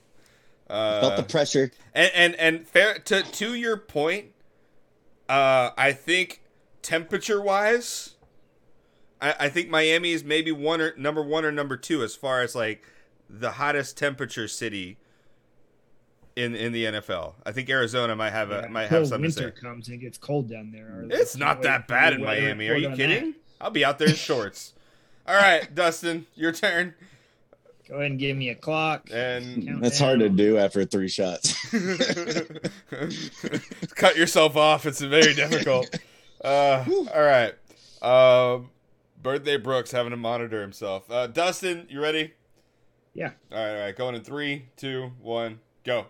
Uh, Felt the Uh, pressure. and and and fair to to your point, uh, I think temperature wise, I, I think Miami is maybe one or number one or number two as far as like the hottest temperature city in in the NFL. I think Arizona might have a Yeah, might have something to winter say. comes and it gets cold down there. It's not that bad in Miami. Are you kidding? I'll be out there in shorts. All right, <laughs> Dustin, your turn. Go ahead and give me a clock. And Count That's hard to do after three shots. <laughs> cut yourself off. It's very difficult. <laughs> Uh, all right. Um, birthday Brooks having to monitor himself. Uh, Dustin, you ready? Yeah. All right, all right. Going in three, two, one, go.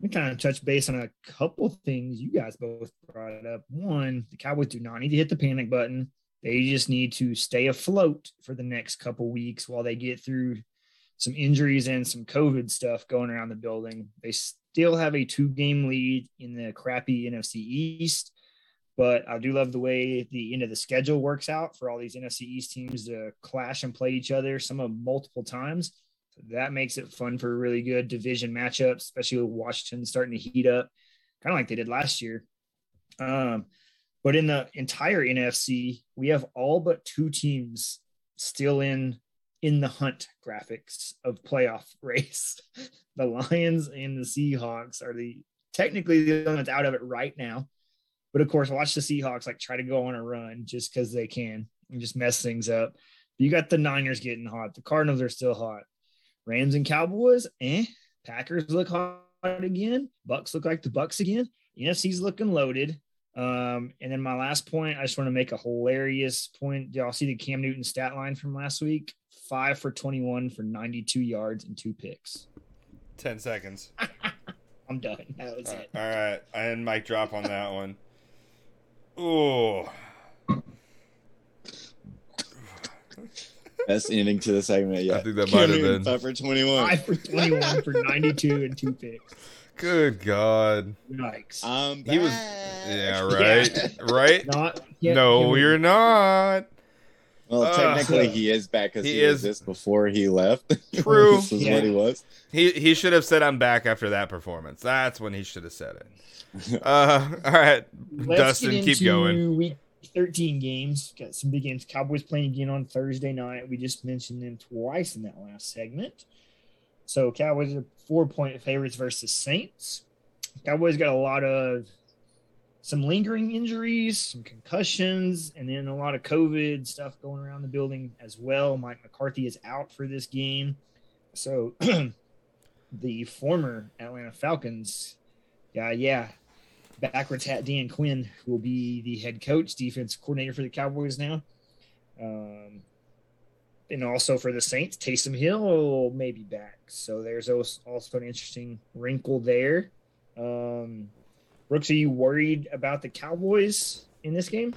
We kind of touch base on a couple things you guys both brought up. One, the Cowboys do not need to hit the panic button. They just need to stay afloat for the next couple weeks while they get through some injuries and some COVID stuff going around the building. They still have a two game lead in the crappy NFC East, but I do love the way the end of the schedule works out for all these NFC East teams to clash and play each other, some of multiple times. That makes it fun for really good division matchups, especially with Washington starting to heat up, kind of like they did last year. Um, but in the entire NFC, we have all but two teams still in in the hunt graphics of playoff <laughs> race. the Lions and the Seahawks are the technically the only ones out of it right now. But of course, watch the Seahawks like try to go on a run just because they can and just mess things up. You got the Niners getting hot. The Cardinals are still hot. Rams and Cowboys, eh? Packers look hot again. Bucks look like the Bucks again. NFC's looking loaded. Um, and then my last point, I just want to make a hilarious point. Did y'all see the Cam Newton stat line from last week? Five for 21 for 92 yards and two picks. Ten seconds. <laughs> I'm done. That was All it. right, and mic drop on that one. Ooh. Best ending to the segment. Yeah, I think that might have been. Five for twenty-one. Five for 21 for 92 and two picks. Good God. Yikes. I'm He was- <laughs> Yeah, right. Right. Not. No, Give you're not. Well, Uh, technically, <laughs> he is back because he he, is- was this before he left. <laughs> True. this is Yeah. what he was. He he should have said I'm back after that performance. That's when he should have said it. Uh, all right, Let's Dustin, keep going. Week 13 games. Got some big games. Cowboys playing again on Thursday night. We just mentioned them twice in that last segment. So Cowboys are four point favorites versus Saints. Cowboys got a lot of some lingering injuries, some concussions, and then a lot of COVID stuff going around the building as well. Mike McCarthy is out for this game. So <clears throat> the former Atlanta Falcons, yeah, yeah, backwards hat Dan Quinn will be the head coach, defense coordinator for the Cowboys now. Um, and also for the Saints, Taysom Hill may be back. So there's also an interesting wrinkle there. Um, Brooks, are you worried about the Cowboys in this game?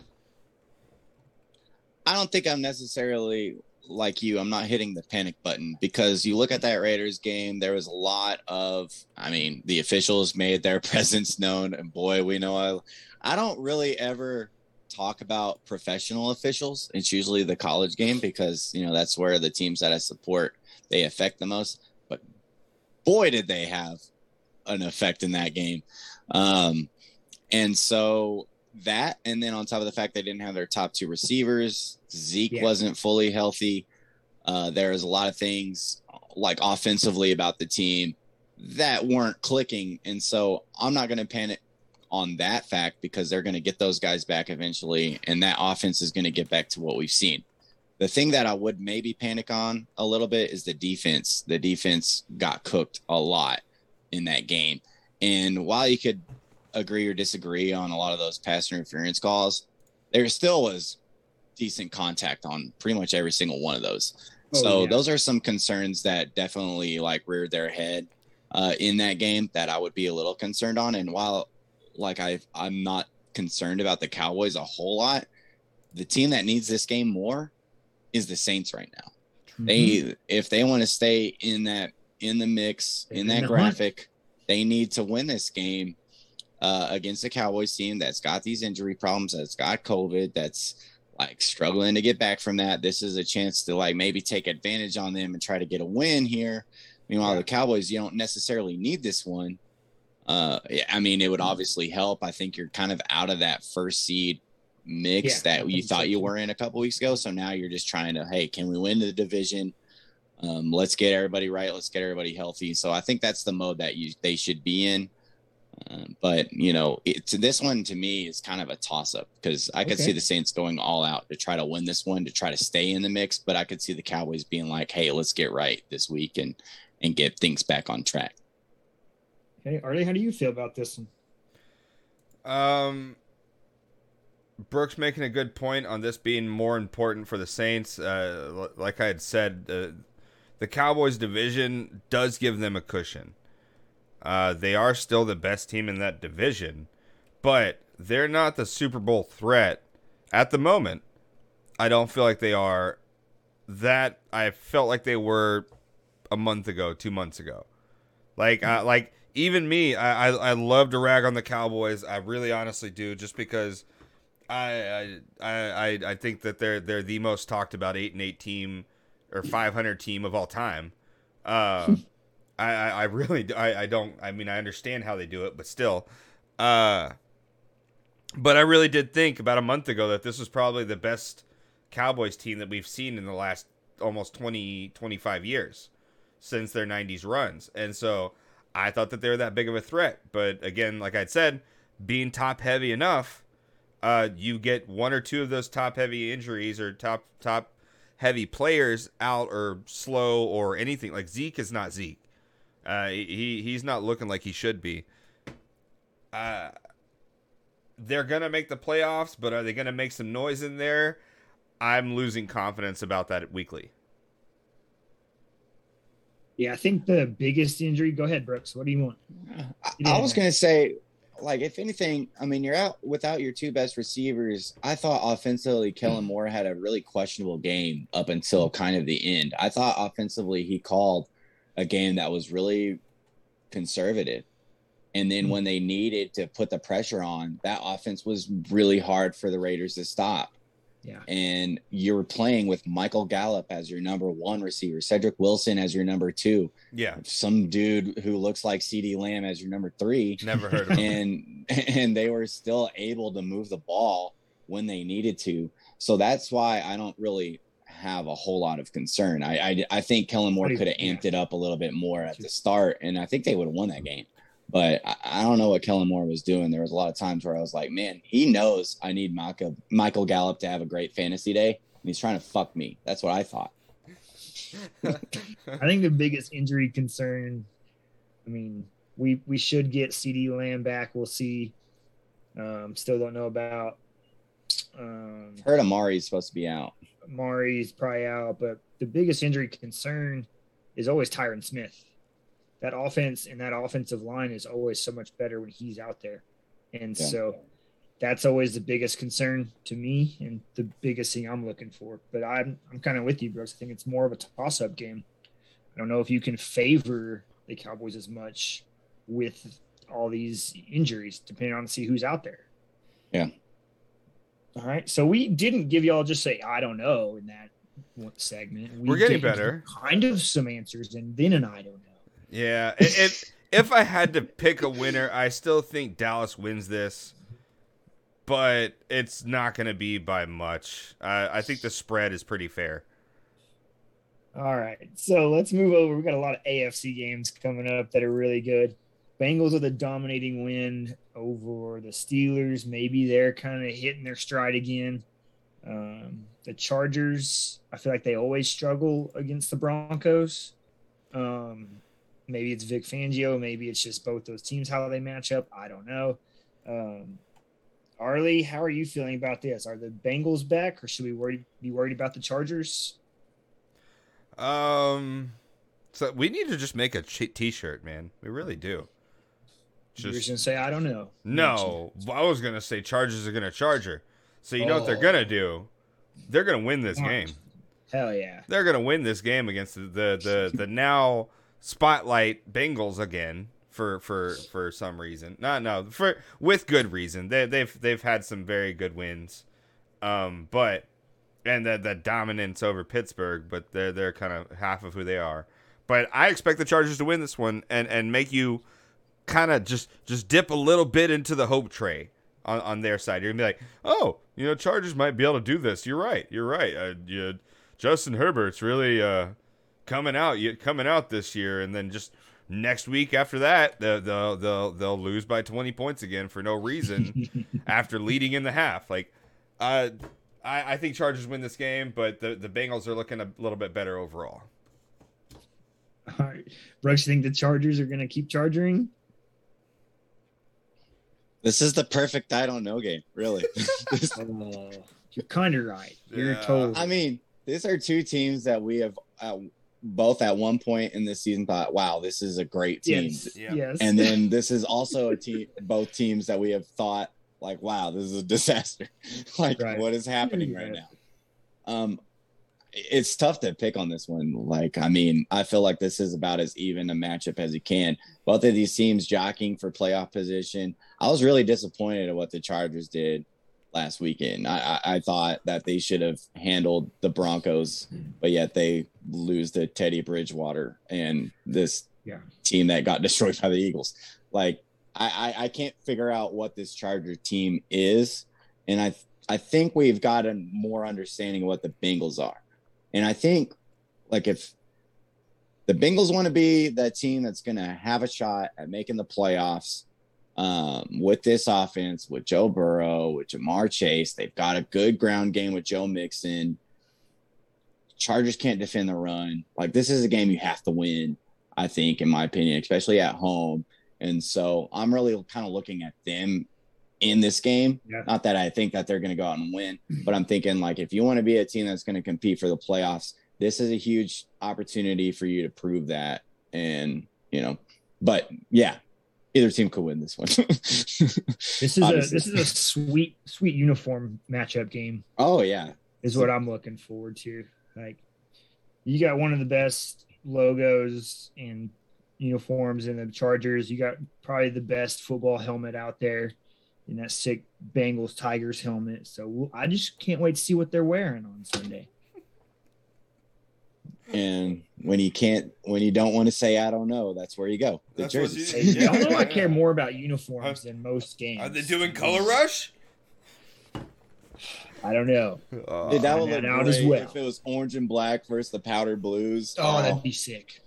I don't think I'm necessarily like you. I'm not hitting the panic button because you look at that Raiders game, there was a lot of, I mean, the officials made their <laughs> presence known. And boy, we know I, I don't really ever talk about professional officials. It's usually the college game because, you know, that's where the teams that I support, they affect the most. But boy, did they have an effect in that game. Um, and so that, and then on top of the fact they didn't have their top two receivers, Zeke Yeah. wasn't fully healthy. Uh, there was a lot of things like offensively about the team that weren't clicking. And so I'm not going to panic on that fact because they're going to get those guys back eventually. And that offense is going to get back to what we've seen. The thing that I would maybe panic on a little bit is the defense. The defense got cooked a lot in that game. And while you could agree or disagree on a lot of those pass interference calls, there still was decent contact on pretty much every single one of those. Oh, so yeah. those are some concerns that definitely like reared their head uh, in that game that I would be a little concerned on. And while like I I'm not concerned about the Cowboys a whole lot, the team that needs this game more is the Saints right now Mm-hmm. they if they want to stay in that in the mix in in that graphic they need to win this game uh, against the cowboys team that's got these injury problems that's got covid that's like struggling to get back from that this is a chance to like maybe take advantage on them and try to get a win here meanwhile Yeah. the cowboys you don't necessarily need this one uh i mean it would obviously help i think you're kind of out of that first seed mix Yeah, that you thought you were in a couple weeks ago. So now you're just trying to, hey, can we win the division? Um, let's get everybody right. Let's get everybody healthy. So I think that's the mode that you they should be in. But you know, it, to this one to me is kind of a toss up because I could Okay. see the Saints going all out to try to win this one to try to stay in the mix. But I could see the Cowboys being like, hey, let's get right this week and and get things back on track. Okay, Arlie, how do you feel about this one? Um, Brooks making a good point on this being more important for the Saints. Uh, like I had said, uh, the Cowboys division does give them a cushion. Uh, they are still the best team in that division, but they're not the Super Bowl threat at the moment. I don't feel like they are. That I felt like they were a month ago, two months ago. Like, uh, like even me, I, I I love to rag on the Cowboys. I really honestly do, just because I I I I think that they're they're the most talked about eight and eight team or five hundred team of all time. Uh, I, I I really I I don't I mean I understand how they do it, but still, uh, but I really did think about a month ago that this was probably the best Cowboys team that we've seen in the last almost 20 25 years since their 90s runs. And so I thought that they were that big of a threat. But again, like I'd said, being top heavy enough, uh, you get one or two of those top heavy injuries or top top heavy players out or slow or anything. Like Zeke is not Zeke. Uh, he he's not looking like he should be. Uh, they're gonna make the playoffs, but are they gonna make some noise in there? I'm losing confidence about that weekly. Yeah, I think the biggest injury. Go ahead, Brooks. What do you want? I, Yeah. I was gonna say, like, if anything, I mean, you're out without your two best receivers. I thought offensively, Kellen Moore had a really questionable game up until kind of the end. I thought offensively, he called a game that was really conservative. And then mm. when they needed to put the pressure on, that offense was really hard for the Raiders to stop. Yeah. And you're playing with Michael Gallup as your number one receiver, Cedric Wilson as your number two, Yeah, some dude who looks like CeeDee Lamb as your number three never heard of him. and <laughs> and they were still able to move the ball when they needed to. So that's why I don't really have a whole lot of concern. I I, I think Kellen Moore What do you- could have amped it up a little bit more at the start, and I think they would have won that game. But I, I don't know what Kellen Moore was doing. There was a lot of times where I was like, man, he knows I need Michael, Michael Gallup to have a great fantasy day, and he's trying to fuck me. That's what I thought. I think the biggest injury concern. I mean, we we should get CeeDee Lamb back. We'll see. Um, still don't know about. Um, Heard Amari's supposed to be out. Mari's probably out, but the biggest injury concern is always Tyron Smith. That offense and that offensive line is always so much better when he's out there. And Yeah. so that's always the biggest concern to me and the biggest thing I'm looking for. But I'm I'm kind of with you, Brooks. I think it's more of a toss up game. I don't know if you can favor the Cowboys as much with all these injuries, depending on see who's out there. Yeah. All right. So we didn't give y'all just say I don't know in that one segment. We We're getting better. Kind of some answers and then an I don't know. Yeah, it, if I had to pick a winner, I still think Dallas wins this, but it's not going to be by much. I I think the spread is pretty fair. All right. So let's move over. We've got a lot of AFC games coming up that are really good. Bengals with a dominating win over the Steelers. Maybe they're kind of hitting their stride again. Um, the Chargers, I feel like they always struggle against the Broncos. Um, maybe it's Vic Fangio. Maybe it's just both those teams, how they match up. I don't know. Um, Arlie, how are you feeling about this? Are the Bengals back, or should we worry, be worried about the Chargers? Um, so we need to just make a t-shirt, man. We really do. You're Just just gonna say I don't know. no. I was gonna say Chargers are gonna charge her. So you know what they're Oh. gonna do? They're gonna win this game. Hell yeah. They're gonna win this game against the the the, the <laughs> now spotlight Bengals again for for for some reason. No, no, for with good reason. They they've they've had some very good wins. Um, but and the the dominance over Pittsburgh, but they're they're kind of half of who they are. But I expect the Chargers to win this one and and make you kind of just just dip a little bit into the hope tray on, on their side. You're gonna be like, oh, you know, Chargers might be able to do this. You're right. You're right. Uh, you, Justin Herbert's really uh, coming out. You coming out this year, and then just next week after that, they'll they'll they'll, they'll lose by 20 points again for no reason <laughs> after leading in the half. Like, uh, I I think Chargers win this game, but the the Bengals are looking a little bit better overall. All right. Brooks, you think the Chargers are gonna keep charging? This is the perfect I don't know game, really. This- <laughs> Oh, <laughs> you're kind of right. You're Yeah. told. I mean, these are two teams that we have uh, both at one point in this season thought, wow, this is a great team. yes, Yeah. yes. And then <laughs> this is also a team, both teams that we have thought, like, wow, this is a disaster. like, Right. what is happening right Yeah. now? Um, it's tough to pick on this one. Like, I mean, I feel like this is about as even a matchup as you can. Both of these teams jockeying for playoff position. I was really disappointed at what the Chargers did last weekend. I, I, I thought that they should have handled the Broncos, but yet they lose to Teddy Bridgewater and this Yeah. team that got <laughs> destroyed by the Eagles. Like, I, I, I can't figure out what this Charger team is, and I I think we've got a more understanding of what the Bengals are. And I think, like, if the Bengals want to be that team that's going to have a shot at making the playoffs um, with this offense, with Joe Burrow, with Ja'Marr Chase, they've got a good ground game with Joe Mixon. Chargers can't defend the run. Like, this is a game you have to win, I think, in my opinion, especially at home. And so I'm really kind of looking at them in this game. Yeah. Not that I think that they're going to go out and win, mm-hmm. but I'm thinking like if you want to be a team that's going to compete for the playoffs, this is a huge opportunity for you to prove that. And you know, but yeah, either team could win this one. <laughs> this is a this is a sweet sweet uniform matchup game. oh yeah, Is what I'm looking forward to. Like, you got one of the best logos and uniforms in the Chargers. You got probably the best football helmet out there in that sick Bengals Tigers helmet. So we'll, I just can't wait to see what they're wearing on Sunday. and when you can't, when you don't want to say I don't know, that's where you go. The That's what jerseys. you- Yeah. y'all know I care <laughs> more about uniforms than most games. Are they doing Color Rush? I don't know. Uh, Dude, that would look out great as well. if it was orange and black versus the powder blues. Oh, that'd be sick.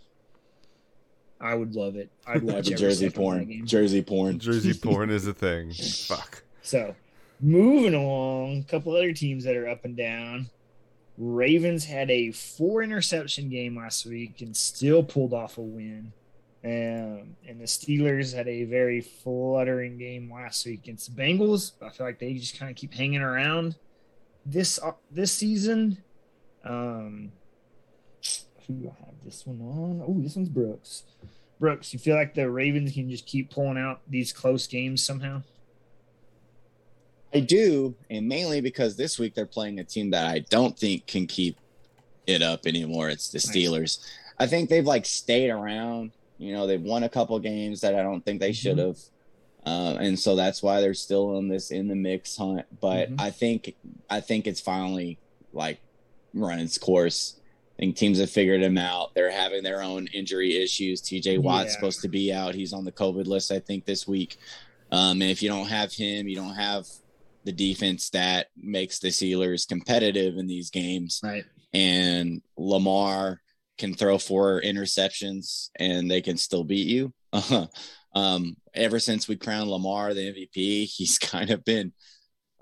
I would love it. I'd watch Every every jersey second of that porn. Jersey porn. Jersey <laughs> porn is a thing. Fuck. So, moving along, a couple other teams that are up and down. Ravens had a four interception game last week and still pulled off a win. Um, and the Steelers had a very fluttering game last week against the Bengals. I feel like they just kind of keep hanging around this uh, this season. Um, who do I have this one on? Oh, this one's Brooks. Brooks, you feel like the Ravens can just keep pulling out these close games somehow? I do, and mainly because this week they're playing a team that I don't think can keep it up anymore. It's the Nice. Steelers. I think they've like stayed around. You know, they've won a couple games that I don't think they should have, uh, and so that's why they're still in this in the mix hunt. But Mhm. I think I think it's finally like run its course. I think teams have figured him out. They're having their own injury issues. TJ Watt's Yeah. supposed to be out. He's on the COVID list, I think, this week. Um, and if you don't have him, you don't have the defense that makes the Steelers competitive in these games. Right. And Lamar can throw four interceptions and they can still beat you. <laughs> um, ever since we crowned Lamar the MVP, <laughs> he's kind of been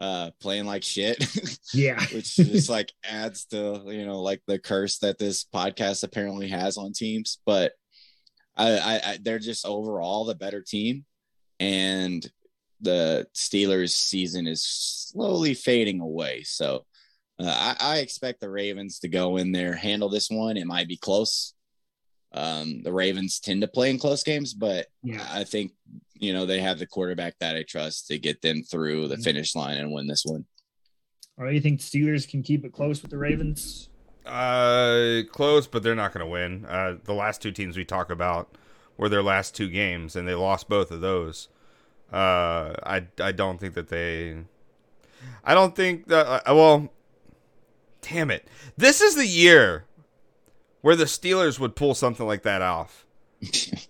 uh, playing like shit. <laughs> Yeah. <laughs> which just like adds to you know like the curse that this podcast apparently has on teams but I, I, I they're just overall the better team and the steelers season is slowly fading away so uh, I, I expect the ravens to go in there handle this one it might be close um, the ravens tend to play in close games but Yeah. i think you know they have the quarterback that i trust to get them through the Mhm. finish line and win this one Or do you think Steelers can keep it close with the Ravens? Uh, close, but they're not going to win. Uh, the last two teams we talk about were their last two games, and they lost both of those. Uh, I I don't think that they. I don't think that. Uh, well, damn it! This is the year where the Steelers would pull something like that off. <laughs>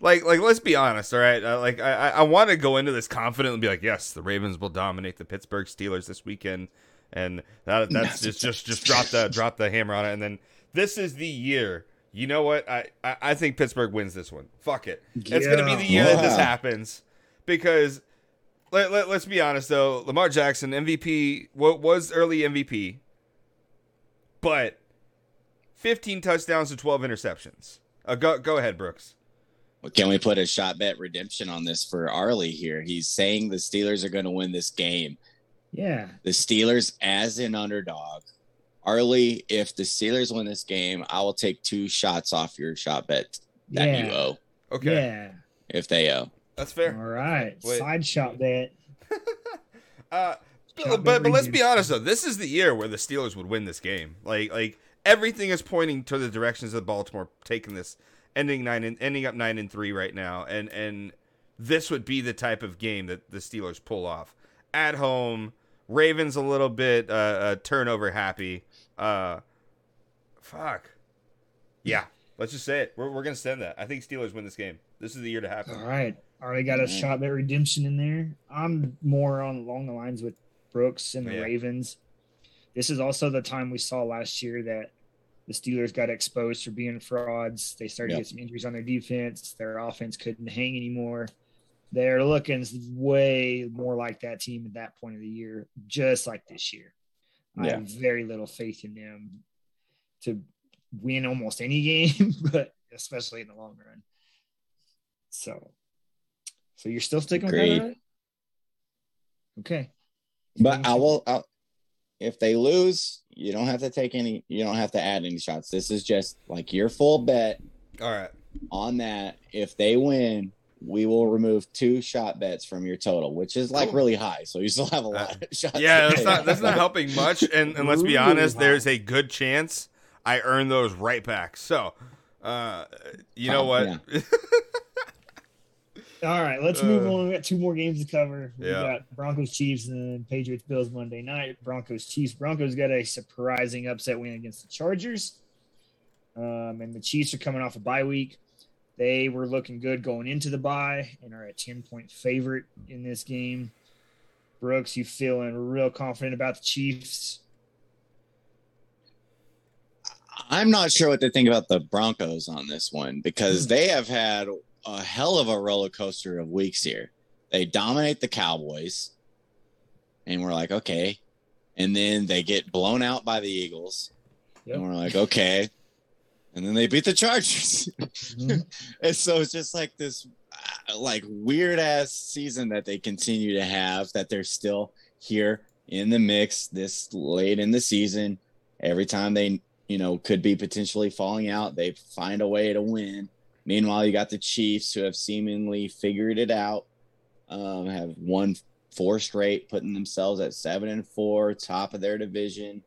Like, like, let's be honest, all right. Uh, like, I, I, I want to go into this confident and be like, yes, the Ravens will dominate the Pittsburgh Steelers this weekend, and that, <laughs> that's just, just, just drop the, drop the hammer on it. And then this is the year. You know what? I, I, I think Pittsburgh wins this one. Fuck it. It's gonna be the year that this happens because let, let, let's be honest though. Lamar Jackson MVP what was early MVP, but 15 touchdowns to 12 interceptions. Uh, go go ahead, Brooks. Well, Can we put a shot bet redemption on this for Arlie here? He's saying the Steelers are going to win this game. Yeah. The Steelers as an underdog. Arlie, if the Steelers win this game, I will take two shots off your shot bet that yeah. you owe Okay, Yeah. if they owe. that's fair. All right. Wait. Side shot bet. <laughs> Uh, Shot but, but but let's be honest though. This is the year where the Steelers would win this game. Like like everything is pointing to the directions of Baltimore taking this, ending nine and ending up nine and three right now, and and this would be the type of game that the Steelers pull off at home. Ravens a little bit uh, uh turnover happy. Uh, fuck. Yeah, let's just say it. We're we're gonna send that. I think Steelers win this game. This is the year to happen. All right. Already got a shot at redemption in there. I'm more on along the lines with Brooks and the Yeah. Ravens. This is also the time we saw last year that the Steelers got exposed for being frauds. They started to get some injuries on their defense. Their offense couldn't hang anymore. They're looking way more like that team at that point of the year, just like this year. I have very little faith in them to win almost any <laughs> game, but especially in the long run. So, so you're still sticking with that? Okay. But I will. I'll, if they lose, you don't have to take any. You don't have to add any shots. This is just like your full bet All right. on that. If they win, we will remove two shot bets from your total, which is like Cool. really high. So you still have a lot of shots. Yeah, that's not that's not helping much. And, and let's be honest, there's a good chance I earn those right back. So, uh, you know Oh, what? yeah. <laughs> All right, let's move Uh, on. We got two more games to cover. We yeah. got Broncos Chiefs and then Patriots Bills Monday night. Broncos Chiefs. Broncos got a surprising upset win against the Chargers. Um, and the Chiefs are coming off a bye week. They were looking good going into the bye and are a 10 point favorite in this game. Brooks, you feeling real confident about the Chiefs? I'm not sure what to think about the Broncos on this one because Hmm. they have had a hell of a roller coaster of weeks here. They dominate the Cowboys, and we're like, okay. And then they get blown out by the Eagles, Yep. and we're like, okay. And then they beat the Chargers. <laughs> Mhm. and so it's just like this uh, like weird ass season that they continue to have that they're still here in the mix this late in the season every time they you know could be potentially falling out they find a way to win meanwhile you got the chiefs who have seemingly figured it out um, have won four straight putting themselves at seven and four top of their division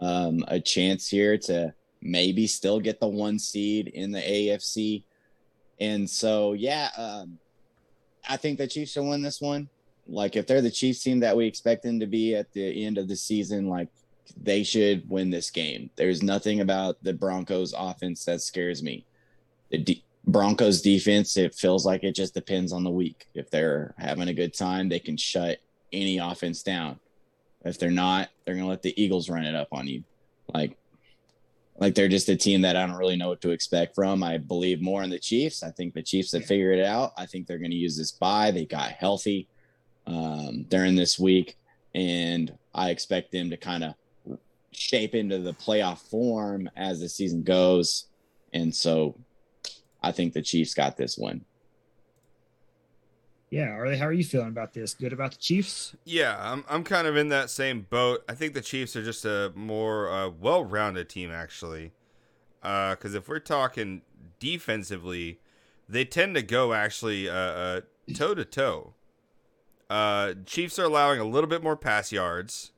um, a chance here to maybe still get the one seed in the afc and so, yeah, um, I think the Chiefs will win this one. Like, if they're the Chiefs team that we expect them to be at the end of the season, like, they should win this game. There's nothing about the Broncos offense that scares me. The Broncos defense, it feels like it just depends on the week. If they're having a good time, they can shut any offense down. If they're not, they're going to let the Eagles run it up on you. Like, like they're just a team that I don't really know what to expect from. I believe more in the Chiefs. I think the Chiefs have figured it out. I think they're going to use this bye. They got healthy um, during this week, and I expect them to kind of shape into the playoff form as the season goes. And so, I think the Chiefs got this one. Yeah, Arlie, how are you feeling about this? Good about the Chiefs? Yeah, I'm I'm kind of in that same boat. I think the Chiefs are just a more uh, well-rounded team, actually. Because if we're talking defensively, they tend to go actually toe to toe. Chiefs are allowing a little bit more pass yards,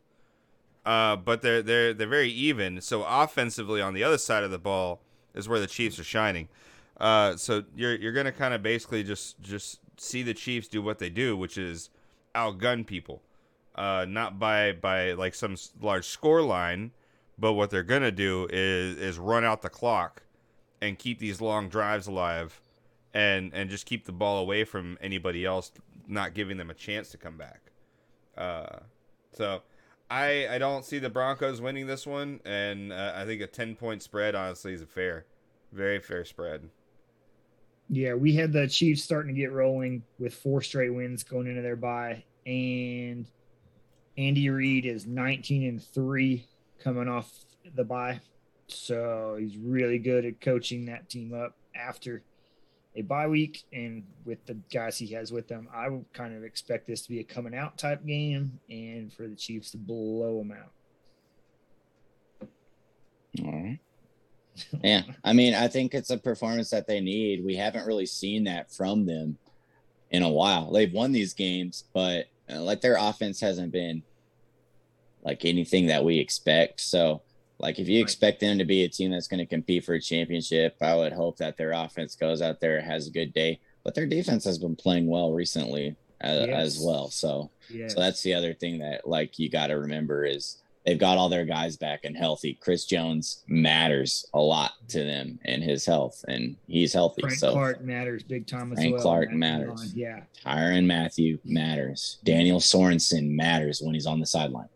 uh, but they're they're they're very even. So offensively, on the other side of the ball is where the Chiefs are shining. Uh, so you're you're gonna kind of basically just just see the Chiefs do what they do, which is outgun people, uh, not by by like some large score line, but what they're gonna do is is run out the clock and keep these long drives alive, and and just keep the ball away from anybody else, not giving them a chance to come back. Uh, so. I, I don't see the Broncos winning this one, and uh, I think a ten point spread honestly is a fair, very fair spread. Yeah, we had the Chiefs starting to get rolling with four straight wins going into their bye, and Andy Reid is 19 and three coming off the bye, so he's really good at coaching that team up after a bye week, and with the guys he has with them, I would kind of expect this to be a coming out type game, and for the Chiefs to blow them out. All right. Yeah, I mean, I think it's a performance that they need. We haven't really seen that from them in a while. They've won these games, but uh, like their offense hasn't been like anything that we expect. So, like, if you expect them to be a team that's going to compete for a championship, I would hope that their offense goes out there has a good day. But their defense has been playing well recently as Yes. well. So, Yeah, so that's the other thing that like you got to remember is they've got all their guys back and healthy. Chris Jones matters a lot to them and his health, and he's healthy. Frank so Clark matters big time as Frank well. Clark Matt matters. Millen, Yeah, Tyrann Mathieu matters. Daniel Sorensen matters when he's on the sideline.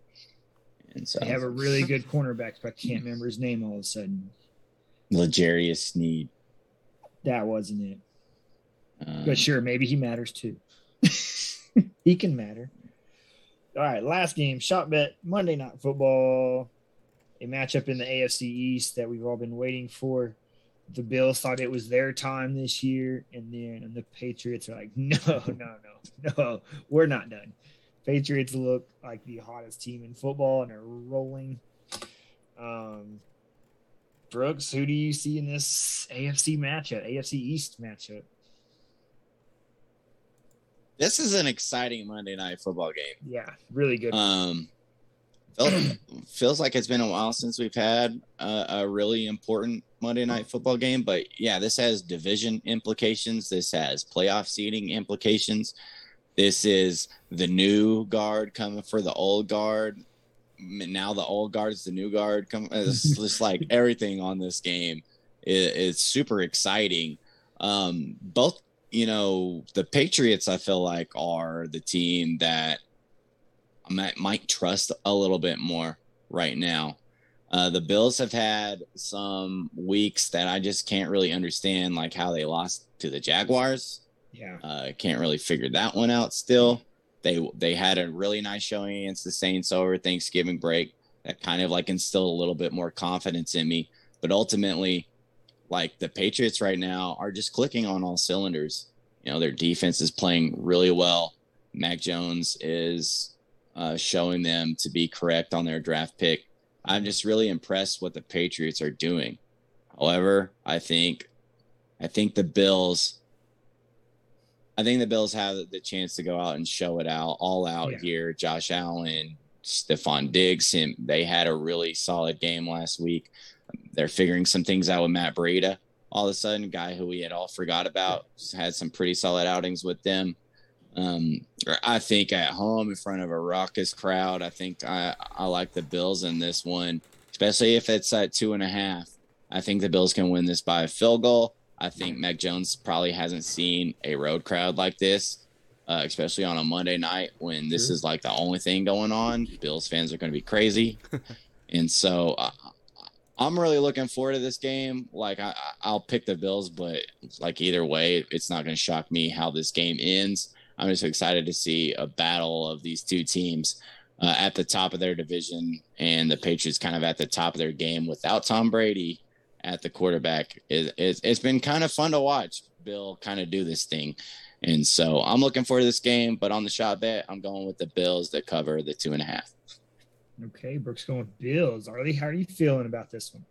And so they have a really good cornerback, but I can't remember his name all of a sudden. L'Jarius Sneed. That wasn't it. Um, But sure, maybe he matters too. <laughs> he can matter. All right, last game, shot bet Monday Night Football, a matchup in the AFC East that we've all been waiting for. The Bills thought it was their time this year, and then the Patriots are like, <laughs> no, no, no, no, we're not done. Patriots look like the hottest team in football and are rolling. Um, Brooks, who do you see in this AFC matchup, AFC East matchup? This is an exciting Monday night football game. Yeah, really good. Um, feels, feels like it's been a while since we've had a, a really important Monday night football game, but yeah, this has division implications. This has playoff seeding implications. This is the new guard coming for the old guard. Now the old guard is the new guard. Come, it's <laughs> just like everything on this game is, is super exciting. Um, both, you know, the Patriots, I feel like, are the team that I might, might trust a little bit more right now. Uh, the Bills have had some weeks that I just can't really understand, like how they lost to the Jaguars. Yeah. Uh, can't really figure that one out still. They they had a really nice showing against the Saints over Thanksgiving break that kind of like instilled a little bit more confidence in me. But ultimately, like the Patriots right now are just clicking on all cylinders. You know, their defense is playing really well. Mac Jones is uh, showing them to be correct on their draft pick. I'm just really impressed what the Patriots are doing. However, I think I think the Bills I think the Bills have the chance to go out and show it out all out Yeah. here. Josh Allen, Stefon Diggs, him they had a really solid game last week. They're figuring some things out with Matt Breida. All of a sudden, guy who we had all forgot about had some pretty solid outings with them. Um, I think at home in front of a raucous crowd, I think I, I like the Bills in this one, especially if it's at two and a half. I think the Bills can win this by a field goal. I think Mac Jones probably hasn't seen a road crowd like this, uh, especially on a Monday night when this is like the only thing going on. Bills fans are going to be crazy, <laughs> and so uh, I'm really looking forward to this game. Like I, I- I'll pick the Bills, but like either way, it's not going to shock me how this game ends. I'm just excited to see a battle of these two teams uh, at the top of their division, and the Patriots kind of at the top of their game without Tom Brady at the quarterback. It, it's it's been kind of fun to watch Bill kind of do this thing. And so I'm looking forward to this game, but on the shot bet, I'm going with the Bills that cover the two and a half. Okay, Brooks going with Bills. Arlie, how are you feeling about this one?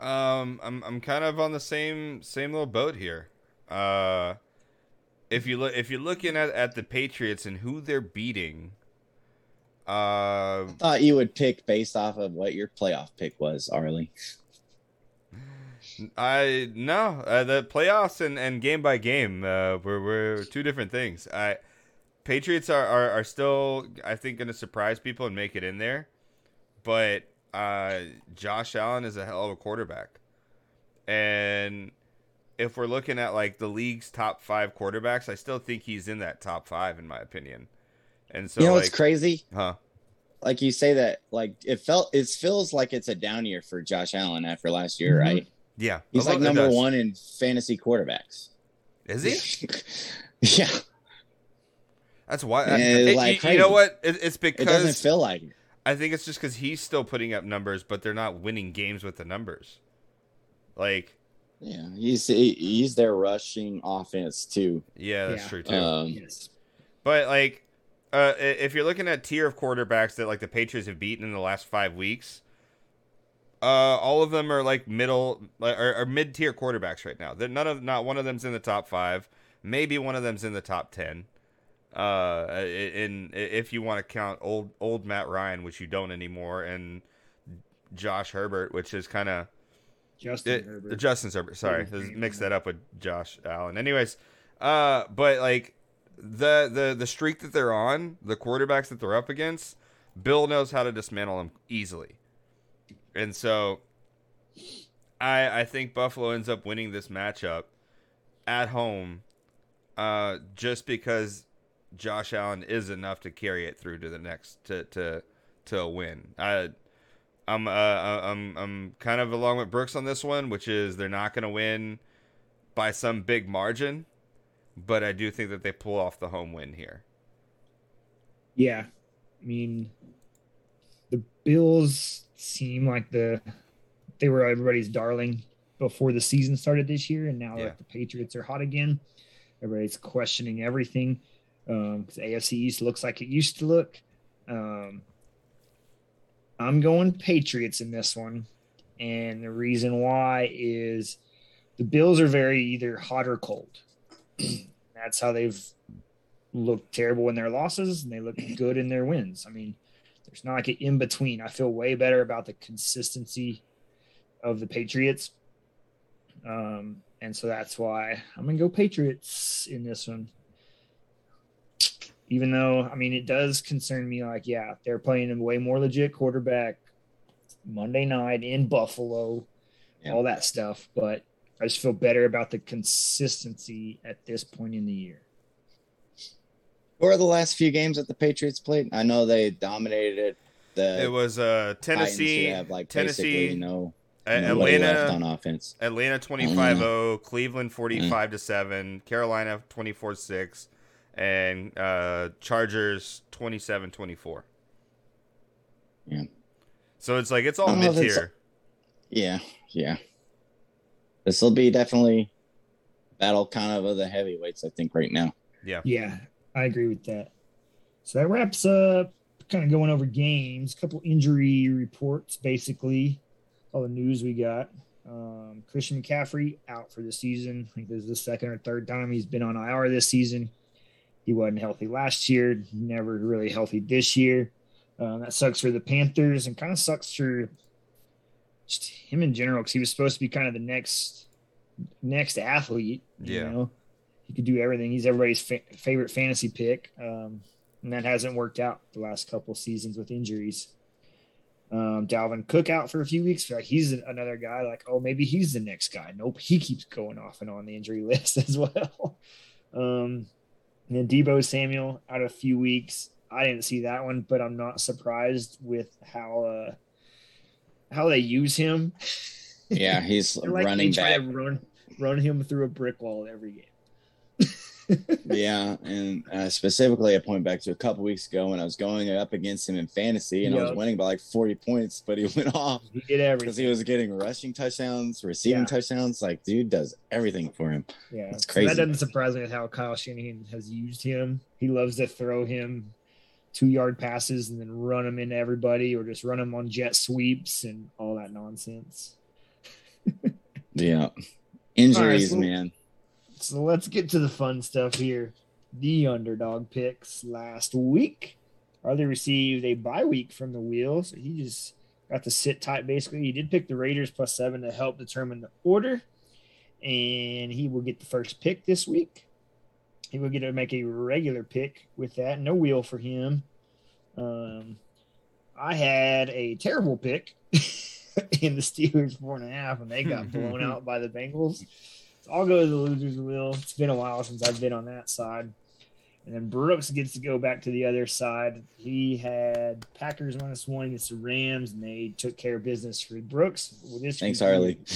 Um, I'm I'm kind of on the same same little boat here. Uh, if you look if you're looking at at the Patriots and who they're beating, uh, Thought you would pick based off of what your playoff pick was, Arlie. I no uh, the playoffs and, and game by game uh, were were two different things. I Patriots are, are, are still I think going to surprise people and make it in there, but uh, Josh Allen is a hell of a quarterback, and if we're looking at like the league's top five quarterbacks, I still think he's in that top five in my opinion. And so you know like, what's crazy? huh? Like you say that, like it felt, it feels like it's a down year for Josh Allen after last year, Mhm. right? Yeah, He's like number one in fantasy quarterbacks. Is he? <laughs> yeah, That's why. Yeah, it- like you, you know what? It, it's because it doesn't feel like it. I think it's just because he's still putting up numbers, but they're not winning games with the numbers. Like, Yeah, he's he- he's their rushing offense too. yeah, that's Yeah. true too. Um, Yes. but like, uh, if you're looking at tier of quarterbacks that like the Patriots have beaten in the last five weeks, uh, all of them are like middle like, or, or mid tier quarterbacks right now. They're none of not one of them's in the top five. Maybe one of them's in the top ten. Uh, in if you want to count old old Matt Ryan, which you don't anymore, and Josh Herbert, which is kind of Justin it, Herbert. Justin Herbert. Sorry, mix that up with Josh Allen. Anyways, uh, but like the the the streak that they're on, the quarterbacks that they're up against, Bill knows how to dismantle them easily, and so I I think Buffalo ends up winning this matchup at home, uh, just because Josh Allen is enough to carry it through to the next to to to a win. I I'm uh, I'm I'm kind of along with Brooks on this one, which is they're not going to win by some big margin, but I do think that they pull off the home win here. Yeah. I mean, the Bills seem like the they were everybody's darling before the season started this year, and now Yeah. that the Patriots are hot again, everybody's questioning everything. Um, 'cause AFC East looks like it used to look. Um, I'm going Patriots in this one, and the reason why is the Bills are very either hot or cold. <clears throat> That's how they've looked terrible in their losses and they look good in their wins. I mean, there's not like an in between. I feel way better about the consistency of the Patriots. Um, and so that's why I'm gonna go Patriots in this one. Even though I mean it does concern me, like, yeah, they're playing a way more legit quarterback Monday night in Buffalo, Yeah. all that stuff, but I just feel better about the consistency at this point in the year. Who are the last few games that the Patriots played? I know they dominated the It was uh Tennessee, have like Tennessee, no A- left Atlanta, on offense. Atlanta 25-0, Cleveland 45 to 7, Carolina 24-6, and uh Chargers 27-24. Yeah. So it's like it's all I don't know if mid tier. Yeah, yeah. This will be definitely battle kind of of the heavyweights, I think, right now. Yeah, Yeah, I agree with that. So that wraps up kind of going over games, a couple injury reports, basically, all the news we got. Um, Christian McCaffrey out for the season. I think this is the second or third time he's been on IR this season. He wasn't healthy last year, never really healthy this year. Um, that sucks for the Panthers and kind of sucks for just him in general because he was supposed to be kind of the next next athlete. You Yeah. know? he could do everything. He's everybody's fa- favorite fantasy pick, um, and that hasn't worked out the last couple seasons with injuries. Um, Dalvin Cook out for a few weeks. Like he's another guy. Like oh, maybe he's the next guy. Nope, he keeps going off and on the injury <laughs> list as well. Um, and then Deebo Samuel out of a few weeks. I didn't see that one, but I'm not surprised with how uh, how they use him. Yeah, he's <laughs> like running they try back. to run run him through a brick wall every game. Yeah, and uh, specifically, I point back to a couple weeks ago when I was going up against him in fantasy, and I was winning by like 40 points, but he <laughs> went off He did everything. because he was getting rushing touchdowns, receiving Yeah. touchdowns. Like, dude does everything for him. Yeah, That's so crazy. that doesn't surprise me how Kyle Shanahan has used him. He loves to throw him two yard passes and then run him into everybody, or just run him on jet sweeps and all that nonsense. <laughs> Yeah, injuries, so- man. So let's get to the fun stuff here. The underdog picks last week. Arlie received a bye week from the wheel, so he just got to sit tight. Basically, he did pick the Raiders plus seven to help determine the order, and he will get the first pick this week. He will get to make a regular pick with that. No wheel for him. Um, I had a terrible pick <laughs> in the Steelers four and a half, and they got <laughs> blown out by the Bengals. So I'll go to the losers wheel. It's been a while since I've been on that side. And then Brooks gets to go back to the other side. He had Packers minus one against the Rams, and they took care of business for Brooks. Well, this Thanks, week- Arlie. <laughs>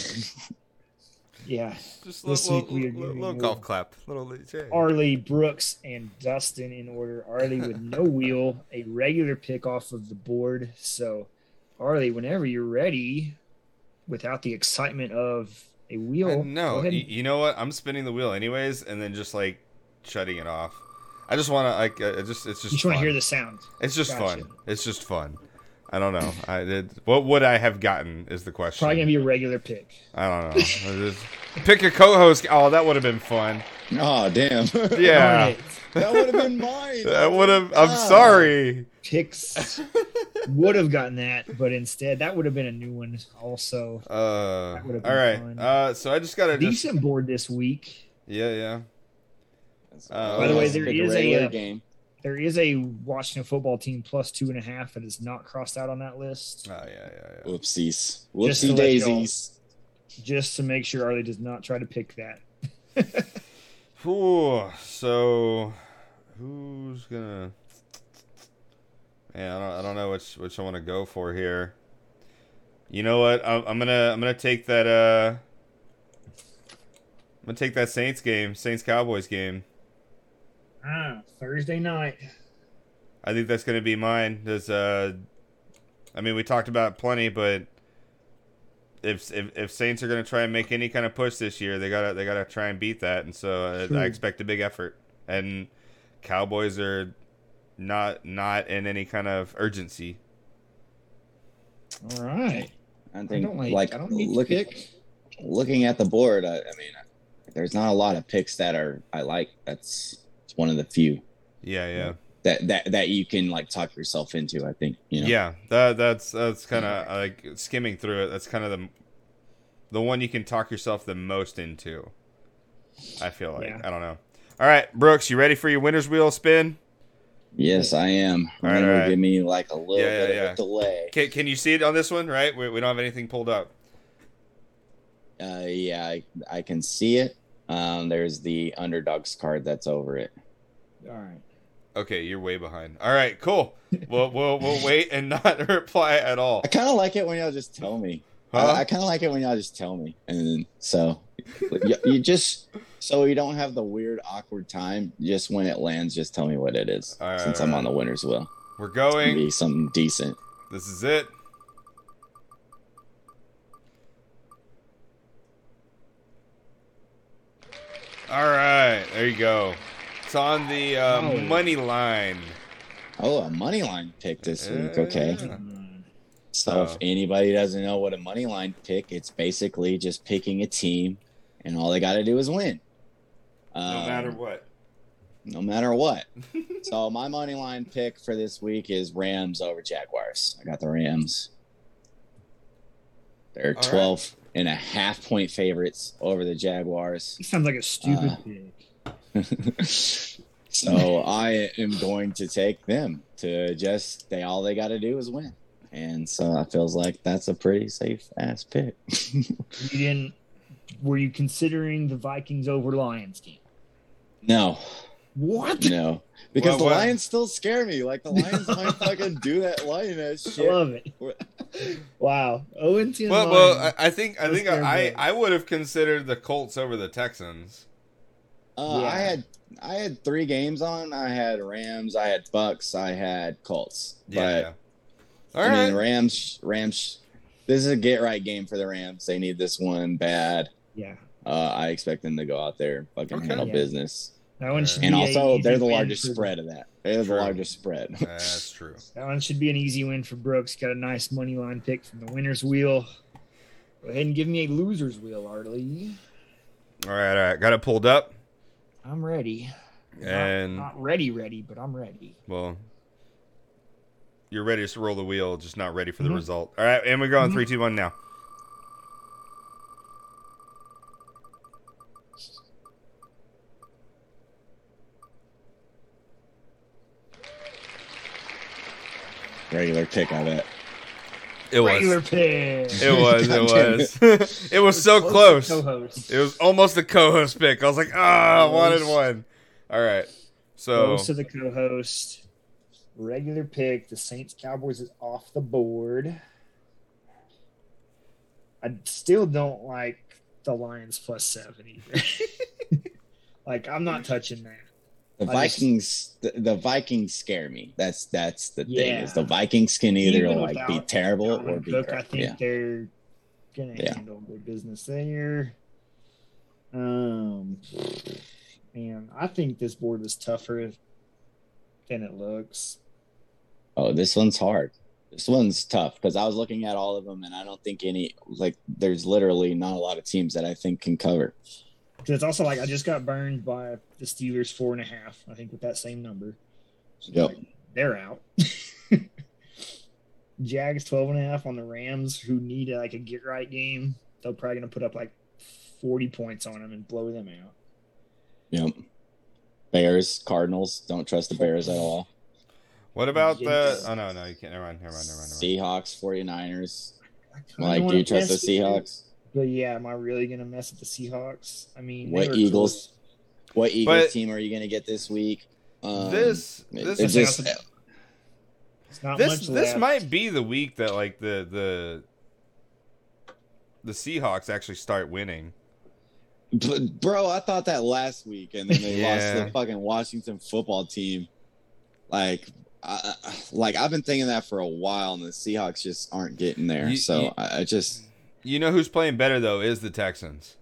Yeah. Just This little, week we are little, giving little golf clap. Little yeah. Arlie, Brooks, and Dustin in order. Arlie with no <laughs> wheel, a regular pick off of the board. So, Arlie, whenever you're ready, without the excitement of a wheel, I go know. ahead Y- and- You know what? I'm spinning the wheel anyways, and then just like shutting it off. I just want to like. It just it's just. you just want to hear the sound. It's just Gotcha. fun. It's just fun. I don't know. I did. What would I have gotten? Is the question. Probably gonna be a regular pick. I don't know. Pick a co-host. Oh, that would have been fun. Oh, damn. Yeah, Darn it. that would have been mine. that would have. I'm Ah. sorry. Picks would have gotten that, but instead that would have been a new one. Also, Uh, That would've all been right. fun. Uh, so I just gotta just. decent board this week. Yeah, yeah. Uh, By the way, Let's there pick is a, regular uh, game. There is a Washington football team plus two and a half that is not crossed out on that list. Oh yeah, yeah, yeah. Whoopsies. Just to Whoopsie let daisies. just to make sure Arlie does not try to pick that. <laughs> Ooh, so who's gonna? Man, I don't, I don't know which which I want to go for here. You know what? I'm, I'm gonna I'm gonna take that. Uh, I'm gonna take that Saints game, Saints Cowboys game. Ah, Thursday night. I think that's gonna be mine. There's uh, I mean, we talked about plenty, but if if, if Saints are gonna try and make any kind of push this year, they gotta they gotta try and beat that, and so uh, True. I expect a big effort. And Cowboys are not not in any kind of urgency. All right. I I think don't like. like I don't look pick. looking at the board, I, I mean, there's not a lot of picks that are I like. That's it's one of the few Yeah, yeah, that that that you can like talk yourself into. I think you know. yeah. That that's that's kind of like skimming through it. That's kind of the the one you can talk yourself the most into. I feel like Yeah. I don't know. All right, Brooks, you ready for your winner's wheel spin? Yes, I am. All right, all right. give me like a little yeah, bit yeah. of a delay. Can, can you see it on this one? Right, we, we don't have anything pulled up. Uh, yeah, I, I can see it. Um, there's the underdogs card that's over it. All right. Okay, you're way behind. All right, cool. We'll we'll we'll <laughs> wait and not <laughs> reply at all. I kind of like it when y'all just tell me. Huh? I, I kind of like it when y'all just tell me, and then, so you, you just so you don't have the weird awkward time. Just when it lands, just tell me what it is. All right, since all I'm on the winner's wheel, We're gonna going. be something decent. This is it. All right, there you go. It's on the uh, Oh. money line. Oh, a money line pick this week. Okay. So Oh. if anybody doesn't know what a money line pick, it's basically just picking a team, and all they got to do is win. No Um, matter what. No matter what. <laughs> so my money line pick for this week is Rams over Jaguars. I got the Rams. They're All right. 12 and a half point favorites over the Jaguars. He sounds like a stupid Uh, pick. <laughs> so I am going to take them to just they all they got to do is win. And so it feels like that's a pretty safe ass pick. <laughs> You didn't. Were you considering the Vikings over Lions game? no, What? no. Because Well, the well- Lions still scare me. Like the Lions <laughs> might fucking do that lion ass I shit. love it. Wow. And 10 Well, well, Lions. I, I think I think are I. I would have considered the Colts over the Texans. Uh, Yeah. I had I had three games on. I had Rams, I had Bucks, I had Colts. Yeah. But All I right. mean, Rams, Rams. This is a get right game for the Rams. They need this one bad. yeah. Uh, I expect them to go out there, fucking Okay. handle Yeah. business, That one should and be also they're the largest for- spread of that. They're True. the largest spread. That's true. <laughs> That one should be an easy win for Brooks. Got a nice money line pick from the winner's wheel. Go ahead and give me a loser's wheel, Arlie. All right, all right. Got it pulled up. I'm ready. Not- And not, ready, ready, but I'm ready. well, you're ready to roll the wheel, just not ready for the Mhm. result. All right, and we're going Mhm. three, two, one now. Regular pick, on bet. It was. Pick. It was. God It <laughs> was. <laughs> it was so close. Co-host. It was almost a co-host pick. I was like, ah, I wanted one. All right. So Close to the co-host. Regular pick. The Saints Cowboys is off the board. I still don't like the Lions plus seven either. <laughs> like I'm not touching that. The Vikings, the, the Vikings scare me. That's that's the thing. Is the Vikings can either Even like be terrible or be Cook, great. I think Yeah. they're gonna Yeah. handle good business there. Um, man, I think this board is tougher than it looks. Oh, this one's hard. This one's tough because I was looking at all of them, and I don't think any like there's literally not a lot of teams that I think can cover. 'Cause it's also like I just got burned by the Steelers four and a half. I think with that same number. So, Yep. like, they're out. <laughs> Jags 12 and a half on the Rams, who need like a get right game. They're probably gonna put up like 40 points on them and blow them out. Yep. Bears, Cardinals. Don't trust the Bears at all. what about the? Oh no, no, you can't. Never mind. Never mind. Never mind. Never mind. Seahawks, 49ers. Like, do you trust the mess with Seahawks? But yeah, am I really gonna mess with the Seahawks? I mean, What were Eagles? What Eagles But- team are you going to get this week? Um, this this it is just- close. It's not this much this left. might be the week that like the the the Seahawks actually start winning. But, bro, I thought that last week, and then they lost to the fucking Washington football team. Like, I, I- like I've been thinking that for a while, and the Seahawks just aren't getting there. You- so you- I, I just You know who's playing better though is the Texans.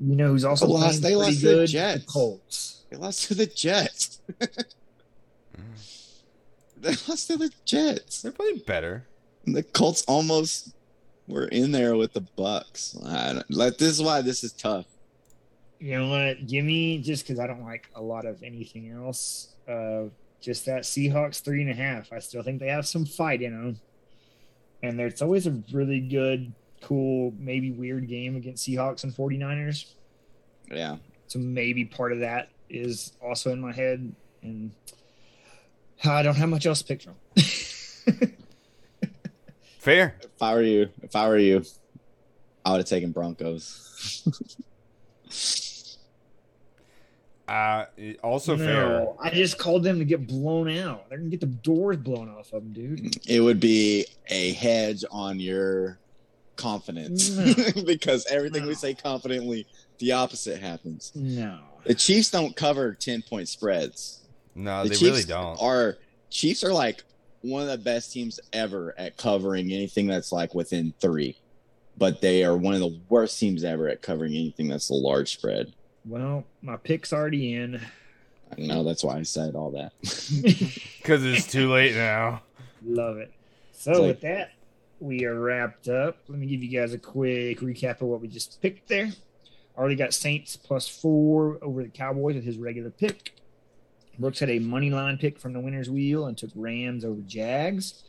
You know who's also They lost- playing they lost to the? Jets. The Colts. they lost to the Jets. <laughs> they lost to the Jets. They're playing better. And the Colts almost were in there with the Bucks. I don't, like this is why this is tough. You know what? Give me just because I don't like a lot of anything else. Uh, just that Seahawks three and a half. I still think they have some fight in them, and there's always a really good, cool, maybe weird game against Seahawks and 49ers. Yeah. So maybe part of that is also in my head, and I don't have much else to pick from. <laughs> Fair. If I were you, if I were you, I would have taken Broncos. <laughs> Uh, also no, fair. I just called them to get blown out. They're gonna get the doors blown off of them, dude. It would be a hedge on your confidence No. <laughs> because everything we say confidently, the opposite happens. No. The Chiefs don't cover 10 point spreads. No, the they Chiefs really don't. Are Chiefs are like one of the best teams ever at covering anything that's like within three, but they are one of the worst teams ever at covering anything that's a large spread. Well, my pick's already in. I know that's why I said all that. <laughs> Because it's too late now. Love it. So like- with that, we are wrapped up. Let me give you guys a quick recap of what we just picked there. Already got Saints plus four over the Cowboys with his regular pick. Brooks had a money line pick from the winner's wheel and took Rams over Jags.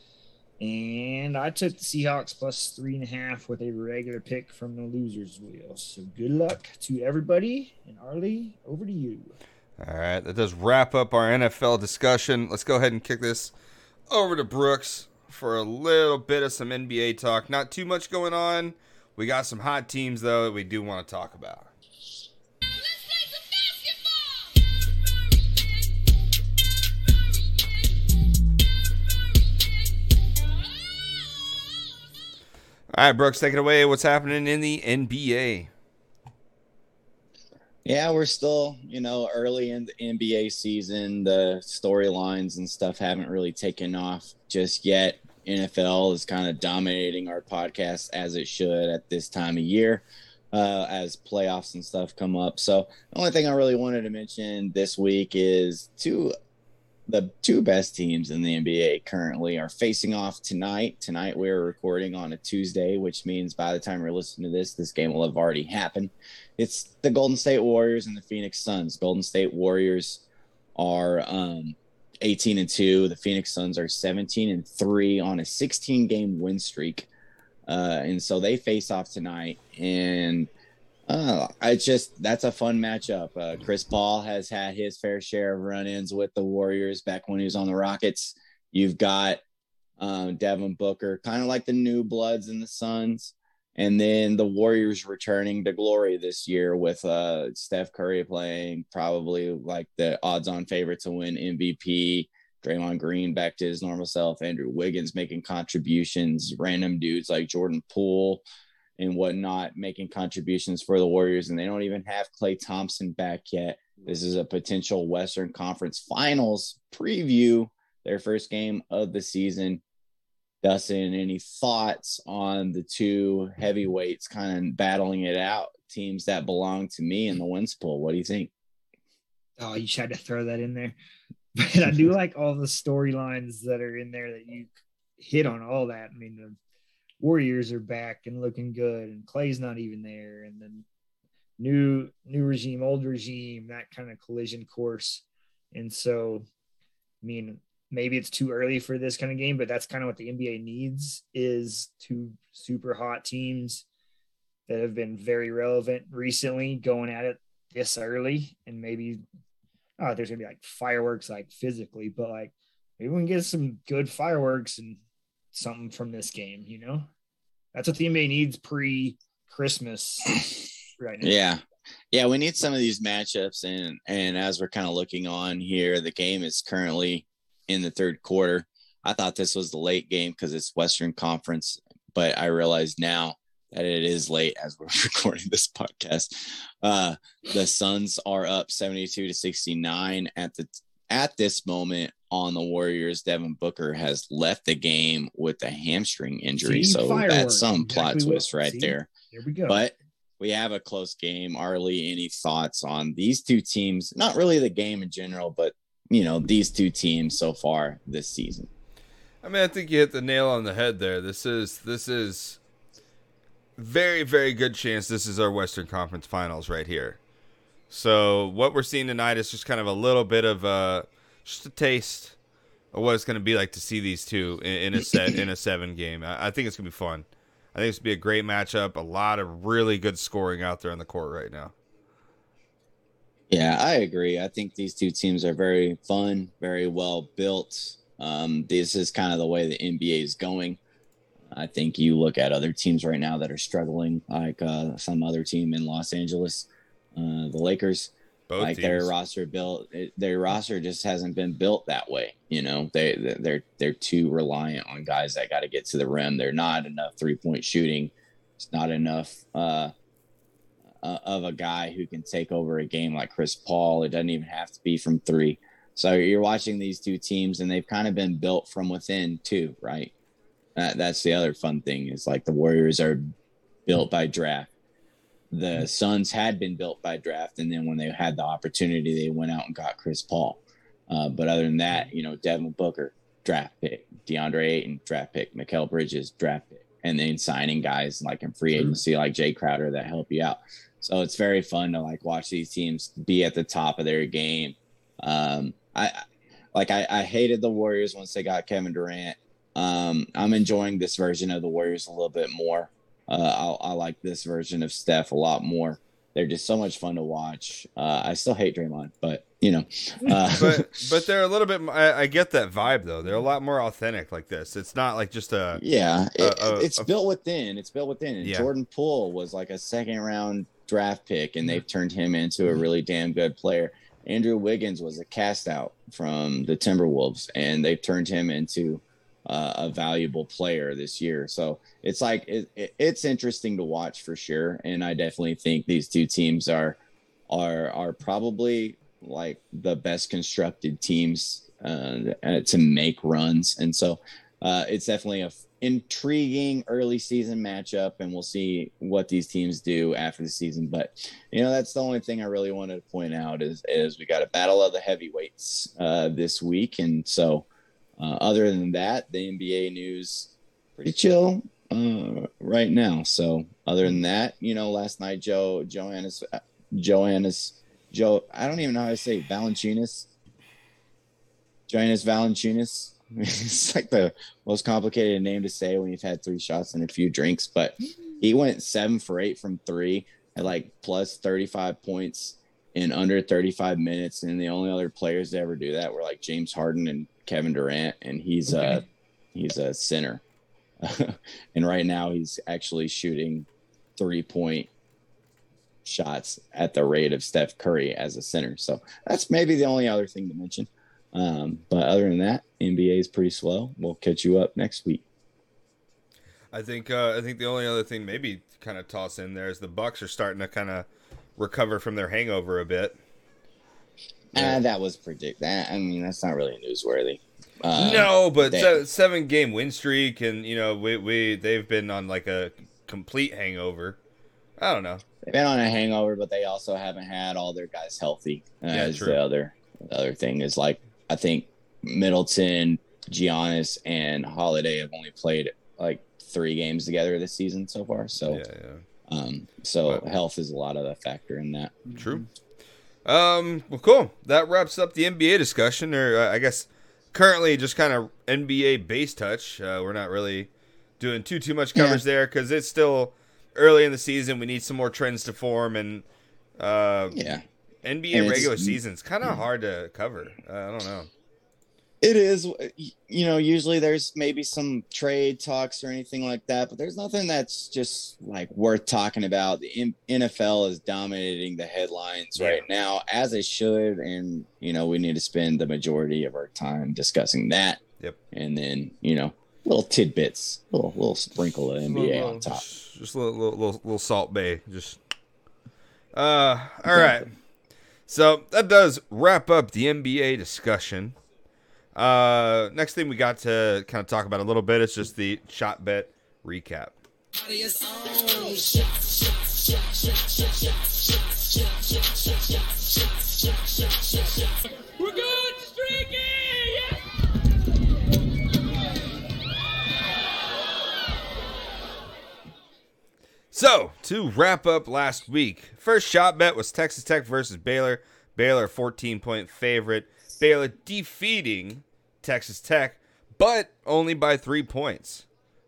And I took the Seahawks plus three and a half with a regular pick from the loser's wheel. So good luck to everybody. And Arlie, over to you. All right, that does wrap up our NFL discussion. Let's go ahead and kick this over to Brooks for a little bit of some NBA talk. Not too much going on. We got some hot teams though that we do want to talk about. All right, Brooks, take it away. What's happening in the NBA? Yeah, we're still, you know, early in the NBA season. The storylines and stuff haven't really taken off just yet. NFL is kind of dominating our podcast as it should at this time of year uh, as playoffs and stuff come up. So, the only thing I really wanted to mention this week is two the two best teams in the NBA currently are facing off tonight. Tonight we're recording on a Tuesday, which means by the time you're listening to this, this game will have already happened. It's the Golden State Warriors and the Phoenix Suns. Golden State Warriors are um, 18 and 2. The Phoenix Suns are 17 and 3 on a 16 game win streak. Uh, and so they face off tonight. And uh, I just that's a fun matchup. Uh, Chris Paul has had his fair share of run-ins with the Warriors back when he was on the Rockets. You've got um, Devin Booker, kind of like the new bloods in the Suns, and then the Warriors returning to glory this year with uh, Steph Curry playing probably like the odds-on favorite to win MVP. Draymond Green back to his normal self. Andrew Wiggins making contributions. Random dudes like Jordan Poole and whatnot making contributions for the Warriors, and they don't even have Klay Thompson back yet. This is a potential Western Conference Finals preview, their first game of the season. Dustin, any thoughts on the two heavyweights kind of battling it out? Teams that belong to me in the wins pool. What do you think? Oh, you tried to throw that in there. <laughs> But I do like all the storylines that are in there that you hit on all that. I mean, the Warriors are back and looking good, and Klay's not even there, and then new new regime, old regime, that kind of collision course. And so, I mean, maybe it's too early for this kind of game, but that's kind of what the NBA needs is two super hot teams that have been very relevant recently going at it this early and maybe oh there's gonna be like fireworks like physically but like maybe we can get some good fireworks and something from this game you know that's what the nba needs pre christmas <laughs> right now Yeah. Yeah, we need some of these matchups and and as we're kind of looking on here, the game is currently in the third quarter. I thought this was the late game because it's Western Conference, but I realize now that it is late as we're <laughs> recording this podcast. Uh the Suns are up 72 to 69 at the at this moment on the Warriors. Devin Booker has left the game with a hamstring injury. See? so Fireworks. that's some plot Exactly what- twist right see? there here we go but we have a close game. Arlie, any thoughts on these two teams? Not really the game in general, but you know these two teams so far this season. I mean, I think you hit the nail on the head there. This is this is very very good chance this is our Western Conference Finals right here. So what we're seeing tonight is just kind of a little bit of a just a taste of what it's going to be like to see these two in, in a set in a seven game. I, I think it's going to be fun. I think it's going to be a great matchup. A lot of really good scoring out there on the court right now. Yeah, I agree. I think these two teams are very fun, very well built. Um, this is kind of the way the NBA is going. I think you look at other teams right now that are struggling, like uh, some other team in Los Angeles, uh, the Lakers. Both like their roster built, their roster just hasn't been built that way. You know, they they're they're too reliant on guys that got to get to the rim. They're not enough three point shooting. It's not enough uh, uh, of a guy who can take over a game like Chris Paul. It doesn't even have to be from three. So you're watching these two teams, and they've kind of been built from within too, right? That, that's the other fun thing is like the Warriors are built by draft. The Suns had been built by draft, and then when they had the opportunity, they went out and got Chris Paul. Uh, but other than that, you know, Devin Booker, draft pick, DeAndre Ayton, draft pick, Mikal Bridges, draft pick, and then signing guys like in free agency like Jae Crowder that help you out. So it's very fun to like watch these teams be at the top of their game. Um, I like I, I hated the Warriors once they got Kevin Durant. Um, I'm enjoying this version of the Warriors a little bit more. Uh, I, I like this version of Steph a lot more. They're just so much fun to watch. Uh, I still hate Draymond, but you know, uh, but but <laughs> they're a little bit. I, I get that vibe though. They're a lot more authentic like this. It's not like just a. yeah, it, uh, it's uh, built within. It's built within. And Yeah. Jordan Poole was like a second round draft pick, and they've turned him into a really damn good player. Andrew Wiggins was a cast out from the Timberwolves, and they've turned him into uh, a valuable player this year. So it's like it, it, it's interesting to watch for sure, and I definitely think these two teams are are are probably like the best constructed teams uh, uh, to make runs, and so uh, it's definitely a f- intriguing early season matchup, and we'll see what these teams do after the season. But you know, that's the only thing I really wanted to point out is is we got a battle of the heavyweights uh, this week, and so uh, other than that, the NBA news pretty chill uh, right now. So other than that, you know, last night Joe Joannis Joannis Joe I don't even know how to say it, Valanciunas. Joannis Valanciunas. <laughs> it's like the most complicated name to say when you've had three shots and a few drinks, but he went seven for eight from three at like plus 35 points in under 35 minutes. And the only other players to ever do that were like James Harden and Kevin Durant. And he's a he's a center. <laughs> and right now he's actually shooting three point shots at the rate of Steph Curry as a center. So that's maybe the only other thing to mention. Um, but other than that, NBA is pretty slow. We'll catch you up next week. I think uh, I think the only other thing maybe kind of toss in there is the Bucks are starting to kind of recover from their hangover a bit. Ah, that was predict that. I mean, that's not really newsworthy. Uh, no, but they- se- seven game win streak, and you know we we they've been on like a complete hangover. I don't know. they've been on a hangover, but they also haven't had all their guys healthy. Uh, Yeah, is true. the other the other thing is like I think Middleton, Giannis, and Holiday have only played like three games together this season so far. So Yeah, yeah. Um, so Wow. health is a lot of the factor in that. True. Um. Well, cool. That wraps up the NBA discussion, or uh, I guess currently just kind of NBA base touch. Uh, we're not really doing too too much coverage there because it's still early in the season. We need some more trends to form, and uh, Yeah. NBA And regular season's kind of hard to cover. Uh, I don't know. It is, you know, usually there's maybe some trade talks or anything like that, but there's nothing that's just like worth talking about. The NFL is dominating the headlines Yeah. right now, as it should. And, you know, we need to spend the majority of our time discussing that. Yep. And then, you know, little tidbits, little, little sprinkle of NBA Little- on top. Just, a little, little, little, little Salt Bae. Just. Uh. All right. So that does wrap up the NBA discussion. Uh, next thing we got to kind of talk about a little bit is just the shot bet recap. We're good streaky! Yeah! So to wrap up last week, first shot bet was Texas Tech versus Baylor. Baylor 14 point favorite. Baylor defeating Texas Tech, but only by three points,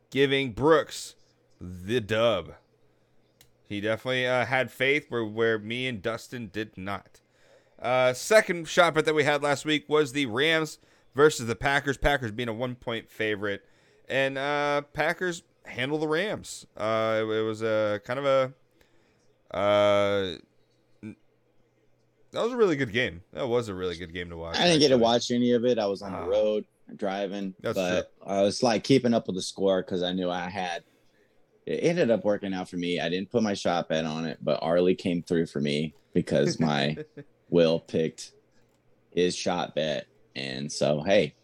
giving Brooks the dub. He definitely uh, had faith where where me and Dustin did not. Uh, second shot bet that we had last week was the Rams versus the Packers. Packers being a one point favorite, and uh, Packers handle the Rams. Uh, it, it was a kind of a uh, That was a really good game. That was a really good game to watch. I didn't get to watch any of it. I was on Ah. the road driving, That's but I was like keeping up with the score because I knew I had. It ended up working out for me. I didn't put my shot bet on it, but Arlie came through for me because <laughs> my Will picked his shot bet, and so hey,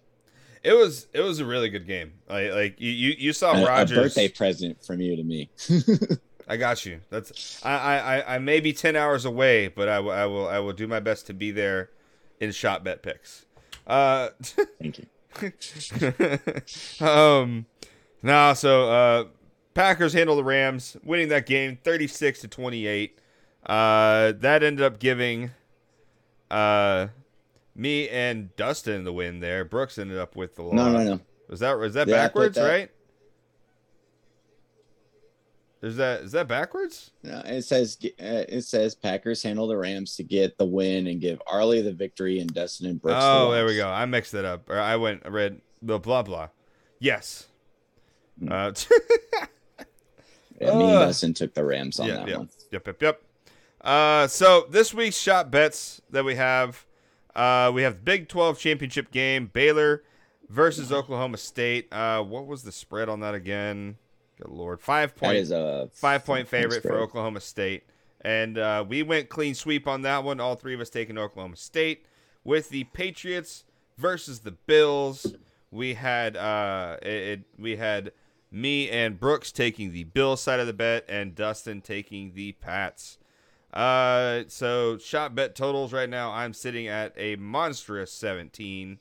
It was it was a really good game. Like like you you, you saw a, a Rodgers. birthday present from you to me. <laughs> I got you. That's I, I I- I may be ten hours away, but I will I will I will do my best to be there in shot bet picks. Uh, Thank you. <laughs> um, no, so uh, Packers handle the Rams, winning that game thirty six to twenty eight. Uh, that ended up giving uh me and Dustin the win there. Brooks ended up with the loss. No, no, no. Was that was that Yeah, backwards? that- Right? Is that is that backwards? No, it says uh, it says Packers handle the Rams to get the win and give Arlie the victory and Dustin and Brooks. the Oh, there we go. I mixed it up. Or I went I read the blah blah. Yes. Hmm. Uh, <laughs> Yeah, me and. Dustin took the Rams on yeah, that yeah. one. Yep, yep, yep. Uh, so this week's shot bets that we have, uh, we have the Big 12 championship game, Baylor versus Oklahoma State. Uh, what was the spread on that again? Good lord, five point is a five point favorite for. Oklahoma State. And uh, we went clean sweep on that one. All three of us taking Oklahoma State with the Patriots versus the Bills. We had uh, it, it- we had me and Brooks taking the Bills side of the bet, and Dustin taking the Pats. Uh, so shot bet totals right now. I'm sitting at a monstrous 17,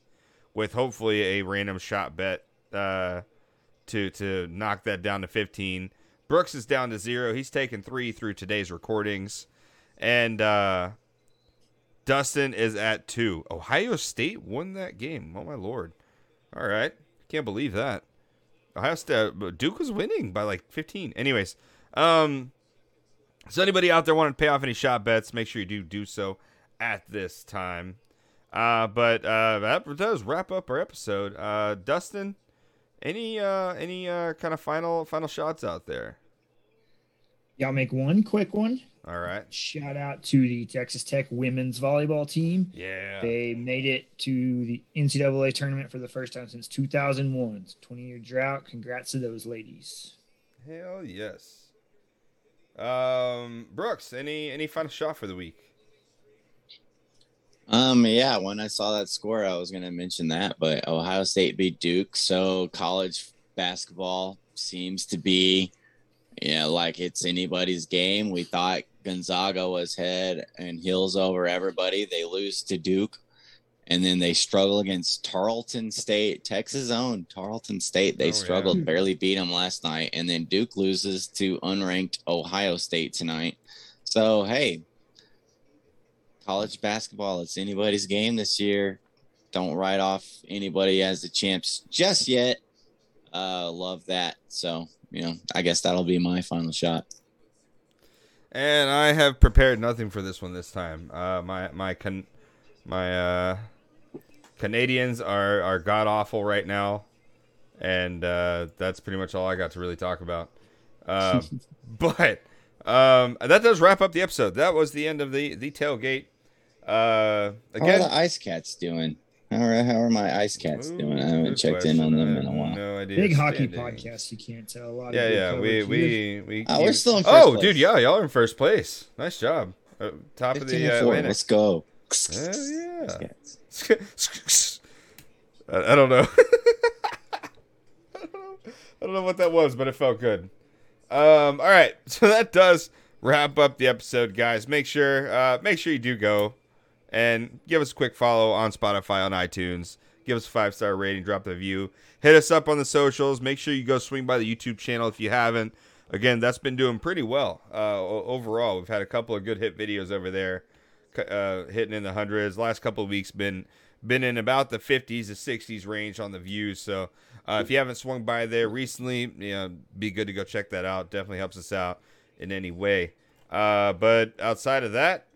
with hopefully a random shot bet. Uh, to to knock that down to 15. Brooks is down to zero. He's taken three through today's recordings, and uh, Dustin is at two. Ohio State won that game. Oh my lord! All right, can't believe that. Ohio State, but Duke was winning by like 15. Anyways, um, so anybody out there want to pay off any shot bets? Make sure you do do so at this time. Uh, but uh, that does wrap up our episode. Uh, Dustin, any uh any uh kind of final final shots out there? Y'all make one quick one. All right. Shout out to the Texas Tech women's volleyball team. Yeah. They made it to the NCAA tournament for the first time since 2001. It's 20 year drought. Congrats to those ladies. Hell yes. Um, Brooks, any any final shot for the week? Um, yeah, when I saw that score, I was gonna mention that, but Ohio State beat Duke, so college basketball seems to be, yeah, like it's anybody's game. We thought Gonzaga was head and heels over everybody. They lose to Duke, and then they struggle against Tarleton State, Texas own Tarleton State. They Oh, yeah. struggled, barely beat them last night, and then Duke loses to unranked Ohio State tonight. So hey, college basketball, it's anybody's game this year. Don't write off anybody as the champs just yet. Uh, love that. So, you know, I guess that'll be my final shot. And I have prepared nothing for this one this time. Uh, my my con- my uh, Canadiens are are god awful right now, and uh, that's pretty much all I got to really talk about. Uh, <laughs> but um, that does wrap up the episode. That was the end of the the tailgate. Uh, How are the Ice Cats doing? How are, how are my Ice Cats doing? I haven't Good checked in on them I in a while. No idea. Big hockey podcast. You can't tell a lot. Yeah, of yeah. We coverage we we. Oh, we're still in first oh, place. dude, yeah, y'all are in first place. Nice job. Uh, top of the and uh, four. Atlantic. Let's go. Hell yeah. Ice Cats. <laughs> I, I don't know. <laughs> I don't know. I don't know what that was, but it felt good. Um, all right, <laughs> so that does wrap up the episode, guys. Make sure, uh, make sure you do go and give us a quick follow on Spotify, on iTunes. Give us a five star rating, drop the view. Hit us up on the socials. Make sure you go swing by the YouTube channel if you haven't. Again, that's been doing pretty well uh, overall. We've had a couple of good hit videos over there, uh, hitting in the hundreds. Last couple of weeks been been in about the 50s to 60s range on the views. So uh, if you haven't swung by there recently, you know, be good to go check that out. Definitely helps us out in any way. Uh, but outside of that,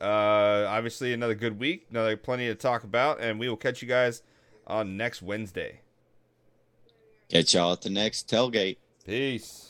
uh, obviously another good week, another plenty to talk about, and we will catch you guys on next Wednesday. Catch y'all at the next tailgate. Peace.